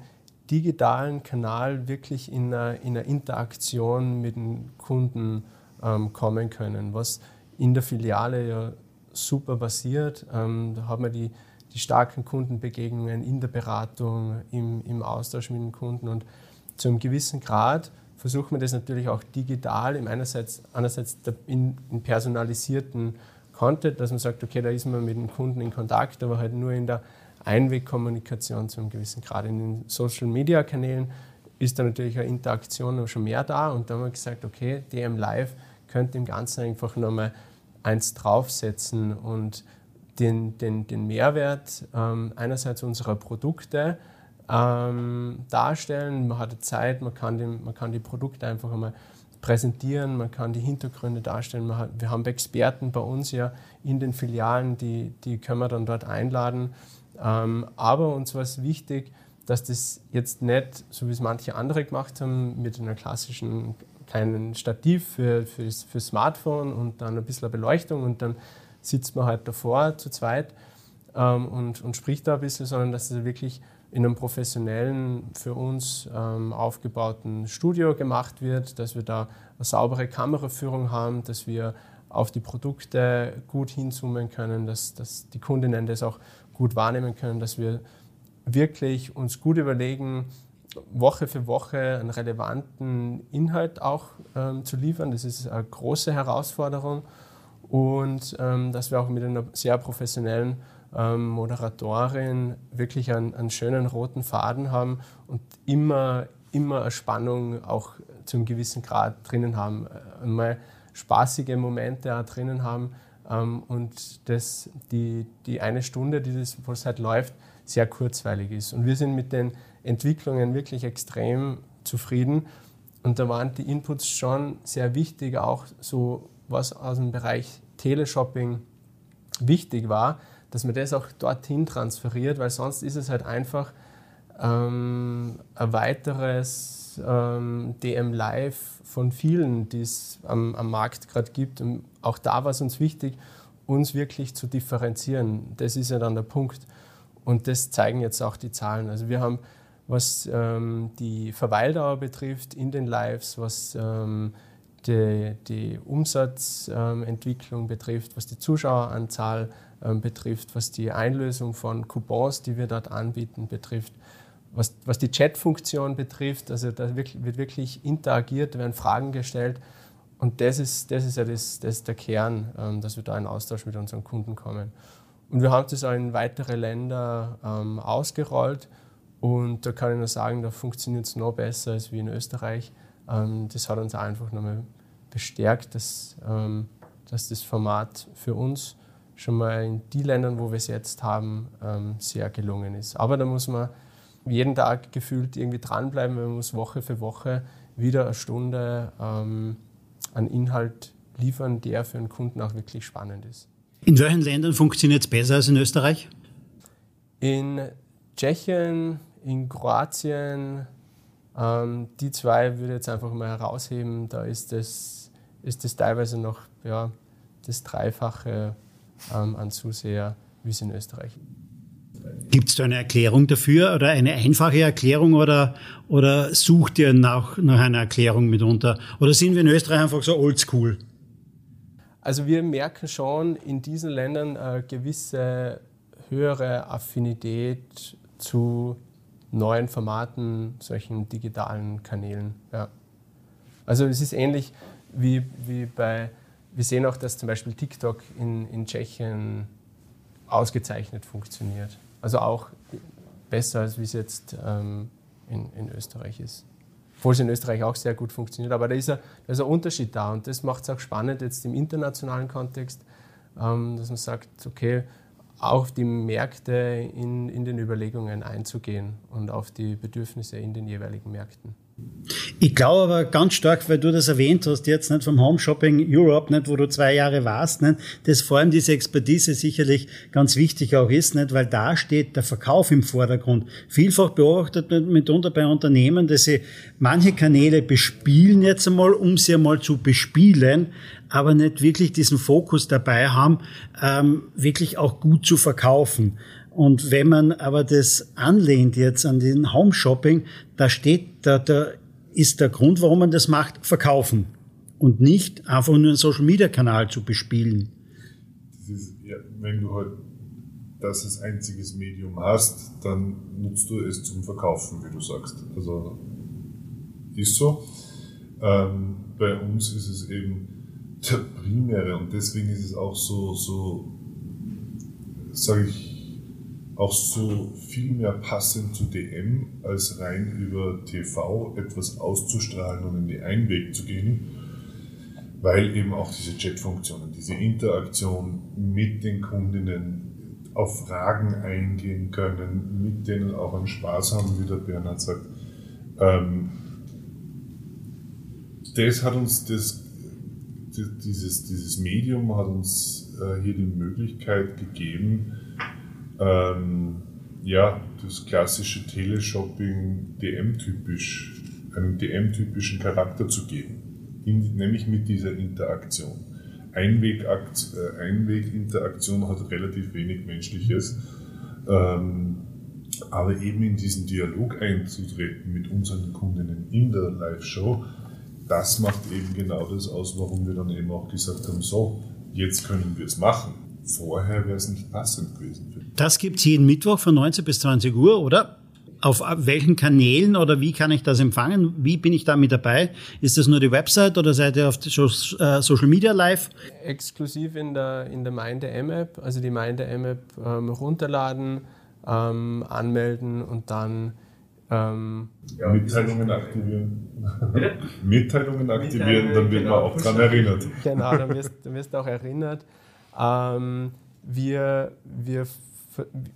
digitalen Kanal wirklich in einer, in einer Interaktion mit dem Kunden ähm, kommen können, was in der Filiale ja super basiert. Ähm, da haben wir die, die starken Kundenbegegnungen in der Beratung, im, im Austausch mit den Kunden und zu einem gewissen Grad versucht man das natürlich auch digital, im einerseits, einerseits in, in personalisierten Content, dass man sagt, okay, da ist man mit dem Kunden in Kontakt, aber halt nur in der Einwegkommunikation zu einem gewissen Grad. In den Social-Media-Kanälen ist da natürlich eine Interaktion schon mehr da und da haben wir gesagt, okay, DM Live könnte dem Ganzen einfach nochmal eins draufsetzen und den, den, den Mehrwert ähm, einerseits unserer Produkte, ähm, darstellen. Man hat Zeit, man kann, den, man kann die Produkte einfach einmal präsentieren, man kann die Hintergründe darstellen. Hat, wir haben Experten bei uns ja in den Filialen, die, die können wir dann dort einladen. Ähm, aber uns war es wichtig, dass das jetzt nicht, so wie es manche andere gemacht haben, mit einer klassischen kleinen Stativ für, für, für Smartphone und dann ein bisschen Beleuchtung und dann sitzt man halt davor zu zweit ähm, und, und spricht da ein bisschen, sondern dass es wirklich in einem professionellen, für uns ähm, aufgebauten Studio gemacht wird, dass wir da eine saubere Kameraführung haben, dass wir auf die Produkte gut hinzoomen können, dass, dass die Kundinnen das auch gut wahrnehmen können, dass wir wirklich uns gut überlegen, Woche für Woche einen relevanten Inhalt auch ähm, zu liefern. Das ist eine große Herausforderung und ähm, dass wir auch mit einer sehr professionellen ähm, Moderatorin wirklich einen, einen, schönen roten Faden haben und immer, immer eine Spannung auch zu einem gewissen Grad drinnen haben. Äh, einmal spaßige Momente auch drinnen haben ähm, und das, die, die eine Stunde, die das, es halt läuft, sehr kurzweilig ist. Und wir sind mit den Entwicklungen wirklich extrem zufrieden. Und da waren die Inputs schon sehr wichtig, auch so was aus dem Bereich Teleshopping wichtig war, dass man das auch dorthin transferiert, weil sonst ist es halt einfach ähm, ein weiteres ähm, DM Live von vielen, die es am, am Markt gerade gibt. Und auch da war es uns wichtig, uns wirklich zu differenzieren. Das ist ja dann der Punkt. Und das zeigen jetzt auch die Zahlen. Also wir haben, was ähm, die Verweildauer betrifft in den Lives, was ähm, die, die Umsatzentwicklung betrifft, was die Zuschaueranzahl ähm, betrifft, was die Einlösung von Coupons, die wir dort anbieten, betrifft, was, was die Chat-Funktion betrifft. Also da wird wirklich interagiert, werden Fragen gestellt. Und das ist, das ist ja das, das ist der Kern, ähm, dass wir da in Austausch mit unseren Kunden kommen. Und wir haben das auch in weitere Länder ähm, ausgerollt. Und da kann ich nur sagen, da funktioniert es noch besser als wie in Österreich. Ähm, das hat uns einfach nochmal bestärkt, dass, ähm, dass das Format für uns schon mal in die Ländern, wo wir es jetzt haben, ähm, sehr gelungen ist. Aber da muss man jeden Tag gefühlt irgendwie dranbleiben, man muss Woche für Woche wieder eine Stunde ähm, an Inhalt liefern, der für einen Kunden auch wirklich spannend ist. In welchen Ländern funktioniert es besser als in Österreich? In Tschechien, in Kroatien, ähm, die zwei würde ich jetzt einfach mal herausheben. Da ist das, ist das teilweise noch ja, das Dreifache ähm, an Zuseher, wie es in Österreich Gibt es da eine Erklärung dafür oder eine einfache Erklärung oder, oder sucht ihr nach, nach einer Erklärung mitunter? Oder sind wir in Österreich einfach so oldschool? Also wir merken schon in diesen Ländern eine gewisse höhere Affinität zu neuen Formaten, solchen digitalen Kanälen. Ja. Also es ist ähnlich wie, wie bei, wir sehen auch, dass zum Beispiel TikTok in, in Tschechien ausgezeichnet funktioniert. Also auch besser, als wie es jetzt ähm, in, in Österreich ist. Obwohl es in Österreich auch sehr gut funktioniert. Aber da ist, ein, da ist ein Unterschied da und das macht es auch spannend jetzt im internationalen Kontext, ähm, dass man sagt, okay, auf die Märkte in, in den Überlegungen einzugehen und auf die Bedürfnisse in den jeweiligen Märkten. Ich glaube aber ganz stark, weil du das erwähnt hast, jetzt nicht vom Home Shopping Europe, nicht, wo du zwei Jahre warst, nicht, dass vor allem diese Expertise sicherlich ganz wichtig auch ist, nicht, weil da steht der Verkauf im Vordergrund. Vielfach beobachtet man mitunter bei Unternehmen, dass sie manche Kanäle bespielen jetzt einmal, um sie einmal zu bespielen, aber nicht wirklich diesen Fokus dabei haben, ähm, wirklich auch gut zu verkaufen. Und wenn man aber das anlehnt jetzt an den Home Shopping, da steht, da, da ist der Grund, warum man das macht, verkaufen und nicht einfach nur einen Social Media Kanal zu bespielen. Das ist, ja, wenn du halt das als einziges Medium hast, dann nutzt du es zum Verkaufen, wie du sagst. Also ist so. Ähm, bei uns ist es eben der primäre und deswegen ist es auch so, so sage ich, auch so viel mehr passend zu DM, als rein über TV etwas auszustrahlen und in die Einweg zu gehen, weil eben auch diese Chat-Funktionen, diese Interaktion mit den Kundinnen auf Fragen eingehen können, mit denen auch einen Spaß haben, wie der Bernhard sagt. Ähm, das hat uns das, dieses, dieses Medium hat uns äh, hier die Möglichkeit gegeben, ähm, ja, das klassische Teleshopping DM-typisch, einen DM-typischen Charakter zu geben. in, nämlich mit dieser Interaktion. Äh, Einweginteraktion hat relativ wenig Menschliches. Ähm, aber eben in diesen Dialog einzutreten mit unseren Kundinnen in der Live-Show, das macht eben genau das aus, warum wir dann eben auch gesagt haben, so, jetzt können wir es machen. Vorher wäre es nicht passend gewesen. Das gibt es jeden Mittwoch von 19 bis 20 Uhr, oder? Auf welchen Kanälen oder wie kann ich das empfangen? Wie bin ich da mit dabei? Ist das nur die Website oder seid ihr auf äh, Social Media live? Exklusiv in der, in der Mind M-App, also die Mind M-App ähm, runterladen, ähm, anmelden und dann ähm, ja, Mitteilungen aktivieren. Mitteilungen aktivieren, dann wird genau, man auch daran erinnert. Genau, dann wirst, dann wirst du auch erinnert. Ähm, wir, wir,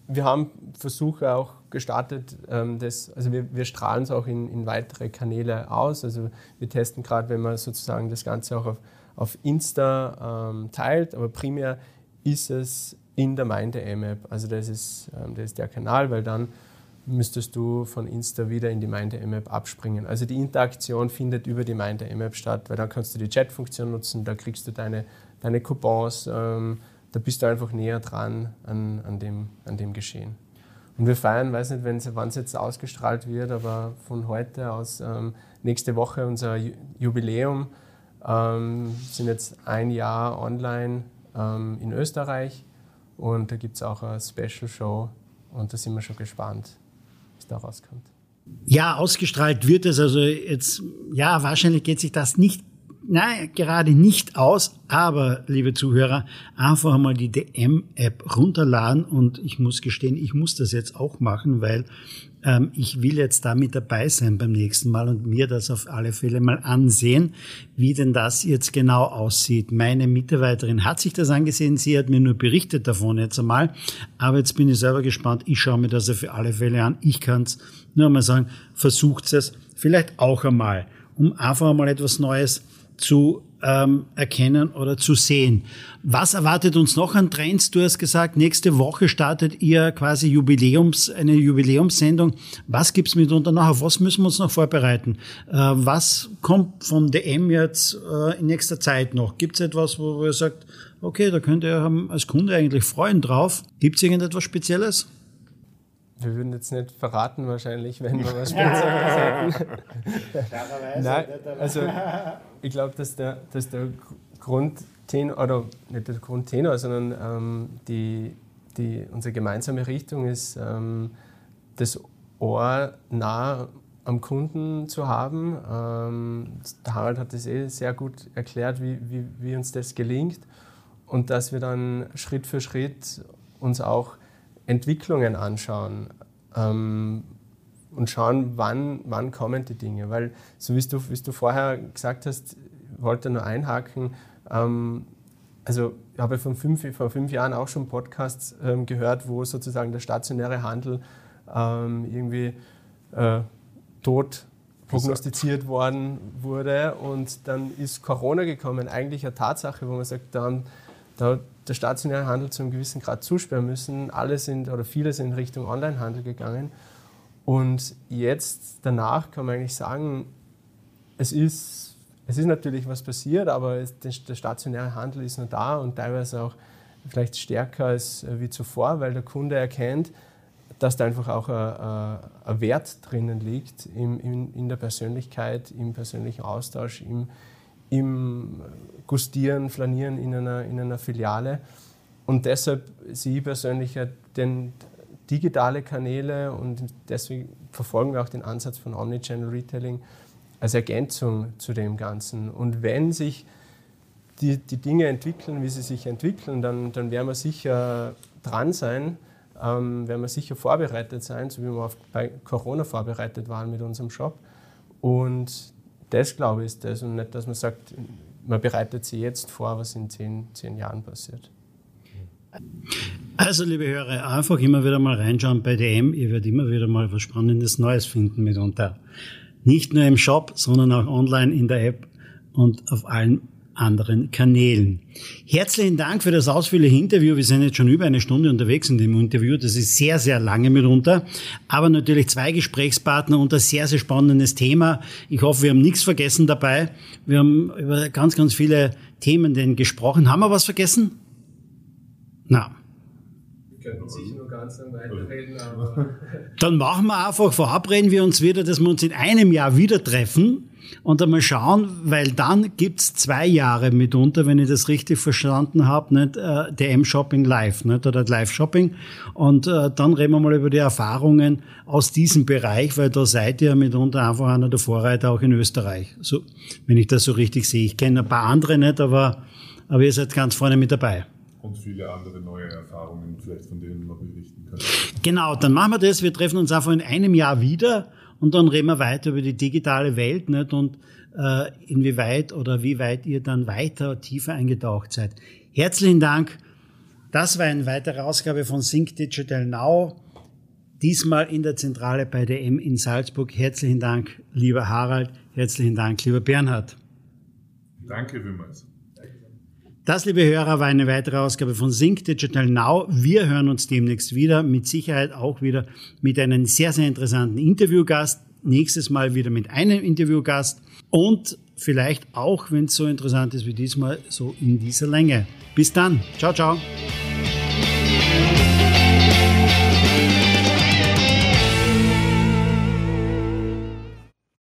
wir haben Versuche auch gestartet, ähm, das, also wir, wir strahlen es auch in, in weitere Kanäle aus. Also wir testen gerade, wenn man sozusagen das Ganze auch auf, auf Insta ähm, teilt, aber primär ist es in der Mind M-App. Also das ist, ähm, das ist der Kanal, weil dann müsstest du von Insta wieder in die Mind M-App abspringen. Also die Interaktion findet über die Mind M-App statt, weil dann kannst du die Chat-Funktion nutzen, da kriegst du deine, deine Coupons, ähm, da bist du einfach näher dran an, an, dem, an dem Geschehen. Und wir feiern, weiß nicht, wann es jetzt ausgestrahlt wird, aber von heute aus ähm, nächste Woche unser Jubiläum. Ähm, sind jetzt ein Jahr online ähm, in Österreich und da gibt es auch eine Special Show und da sind wir schon gespannt, was da rauskommt. Ja, ausgestrahlt wird es also jetzt, ja, wahrscheinlich geht sich das nicht Nein, gerade nicht aus, aber liebe Zuhörer, einfach mal die DM-App runterladen und ich muss gestehen, ich muss das jetzt auch machen, weil ähm, ich will jetzt da mit dabei sein beim nächsten Mal und mir das auf alle Fälle mal ansehen, wie denn das jetzt genau aussieht. Meine Mitarbeiterin hat sich das angesehen, sie hat mir nur berichtet davon jetzt einmal, aber jetzt bin ich selber gespannt, ich schaue mir das auf alle Fälle an. Ich kann es nur einmal sagen, versucht es vielleicht auch einmal, um einfach mal etwas Neues zu ähm, erkennen oder zu sehen. Was erwartet uns noch an Trends? Du hast gesagt, nächste Woche startet ihr quasi Jubiläums, eine Jubiläumssendung. Was gibt's mitunter noch? Auf was müssen wir uns noch vorbereiten? Äh, was kommt von DM jetzt äh, in nächster Zeit noch? Gibt's etwas, wo ihr sagt, okay, da könnt ihr als Kunde eigentlich freuen drauf? Gibt's irgendetwas Spezielles? Wir würden jetzt nicht verraten wahrscheinlich, wenn wir was Spezielles hätten. Nein, also ich glaube, dass der, dass der Grundtenor, oder nicht der Grundtenor, sondern ähm, die, die, unsere gemeinsame Richtung ist, ähm, das Ohr nah am Kunden zu haben. Ähm, der Harald hat das eh sehr gut erklärt, wie, wie, wie uns das gelingt und dass wir dann Schritt für Schritt uns auch Entwicklungen anschauen ähm, und schauen, wann, wann kommen die Dinge. Weil, so wie du, wie du vorher gesagt hast, wollte nur einhaken, ähm, also ich habe von fünf, vor fünf Jahren auch schon Podcasts ähm, gehört, wo sozusagen der stationäre Handel ähm, irgendwie äh, tot prognostiziert worden wurde und dann ist Corona gekommen, eigentlich eine Tatsache, wo man sagt, dann da der stationäre Handel zu einem gewissen Grad zusperren müssen. Alle sind oder viele sind in Richtung Onlinehandel gegangen. Und jetzt danach kann man eigentlich sagen, es ist, es ist natürlich was passiert, aber es, der stationäre Handel ist noch da und teilweise auch vielleicht stärker als äh, wie zuvor, weil der Kunde erkennt, dass da einfach auch ein, ein Wert drinnen liegt im, in, in der Persönlichkeit, im persönlichen Austausch, im, im Gustieren, Flanieren in einer, in einer Filiale. Und deshalb sehe ich persönlich den digitale Kanäle und deswegen verfolgen wir auch den Ansatz von Omnichannel Retailing als Ergänzung zu dem Ganzen. Und wenn sich die, die Dinge entwickeln, wie sie sich entwickeln, dann, dann werden wir sicher dran sein, ähm, werden wir sicher vorbereitet sein, so wie wir auf, bei Corona vorbereitet waren mit unserem Shop. Und das, glaube ich, ist das und nicht, dass man sagt, man bereitet sich jetzt vor, was in zehn, zehn Jahren passiert. Also, liebe Hörer, einfach immer wieder mal reinschauen bei DM. Ihr werdet immer wieder mal was Spannendes Neues finden mitunter. Nicht nur im Shop, sondern auch online in der App und auf allen anderen Kanälen. Herzlichen Dank für das ausführliche Interview. Wir sind jetzt schon über eine Stunde unterwegs in dem Interview. Das ist sehr, sehr lange mitunter. Aber natürlich zwei Gesprächspartner und ein sehr, sehr spannendes Thema. Ich hoffe, wir haben nichts vergessen dabei. Wir haben über ganz, ganz viele Themen denn gesprochen. Haben wir was vergessen? Na. Wir könnten sicher noch ganz lang weiterreden, aber. Dann machen wir einfach, verabreden wir uns wieder, dass wir uns in einem Jahr wieder treffen und einmal schauen, weil dann gibt's zwei Jahre mitunter, wenn ich das richtig verstanden habe, nicht äh, DM-Shopping live, nicht, oder Live-Shopping. Und äh, dann reden wir mal über die Erfahrungen aus diesem Bereich, weil da seid ihr mitunter einfach einer der Vorreiter auch in Österreich. So, wenn ich das so richtig sehe. Ich kenne ein paar andere nicht, aber, aber ihr seid ganz vorne mit dabei. Und viele andere neue Erfahrungen, vielleicht von denen wir berichten können. Genau, dann machen wir das. Wir treffen uns einfach in einem Jahr wieder und dann reden wir weiter über die digitale Welt nicht? und äh, inwieweit oder wie weit ihr dann weiter tiefer eingetaucht seid. Herzlichen Dank. Das war eine weitere Ausgabe von Sync Digital Now. Diesmal in der Zentrale bei der M in Salzburg. Herzlichen Dank, lieber Harald. Herzlichen Dank, lieber Bernhard. Danke vielmals. Das, liebe Hörer, war eine weitere Ausgabe von Sync Digital Now. Wir hören uns demnächst wieder, mit Sicherheit auch wieder mit einem sehr, sehr interessanten Interviewgast. Nächstes Mal wieder mit einem Interviewgast und vielleicht auch, wenn es so interessant ist wie diesmal, so in dieser Länge. Bis dann. Ciao, ciao.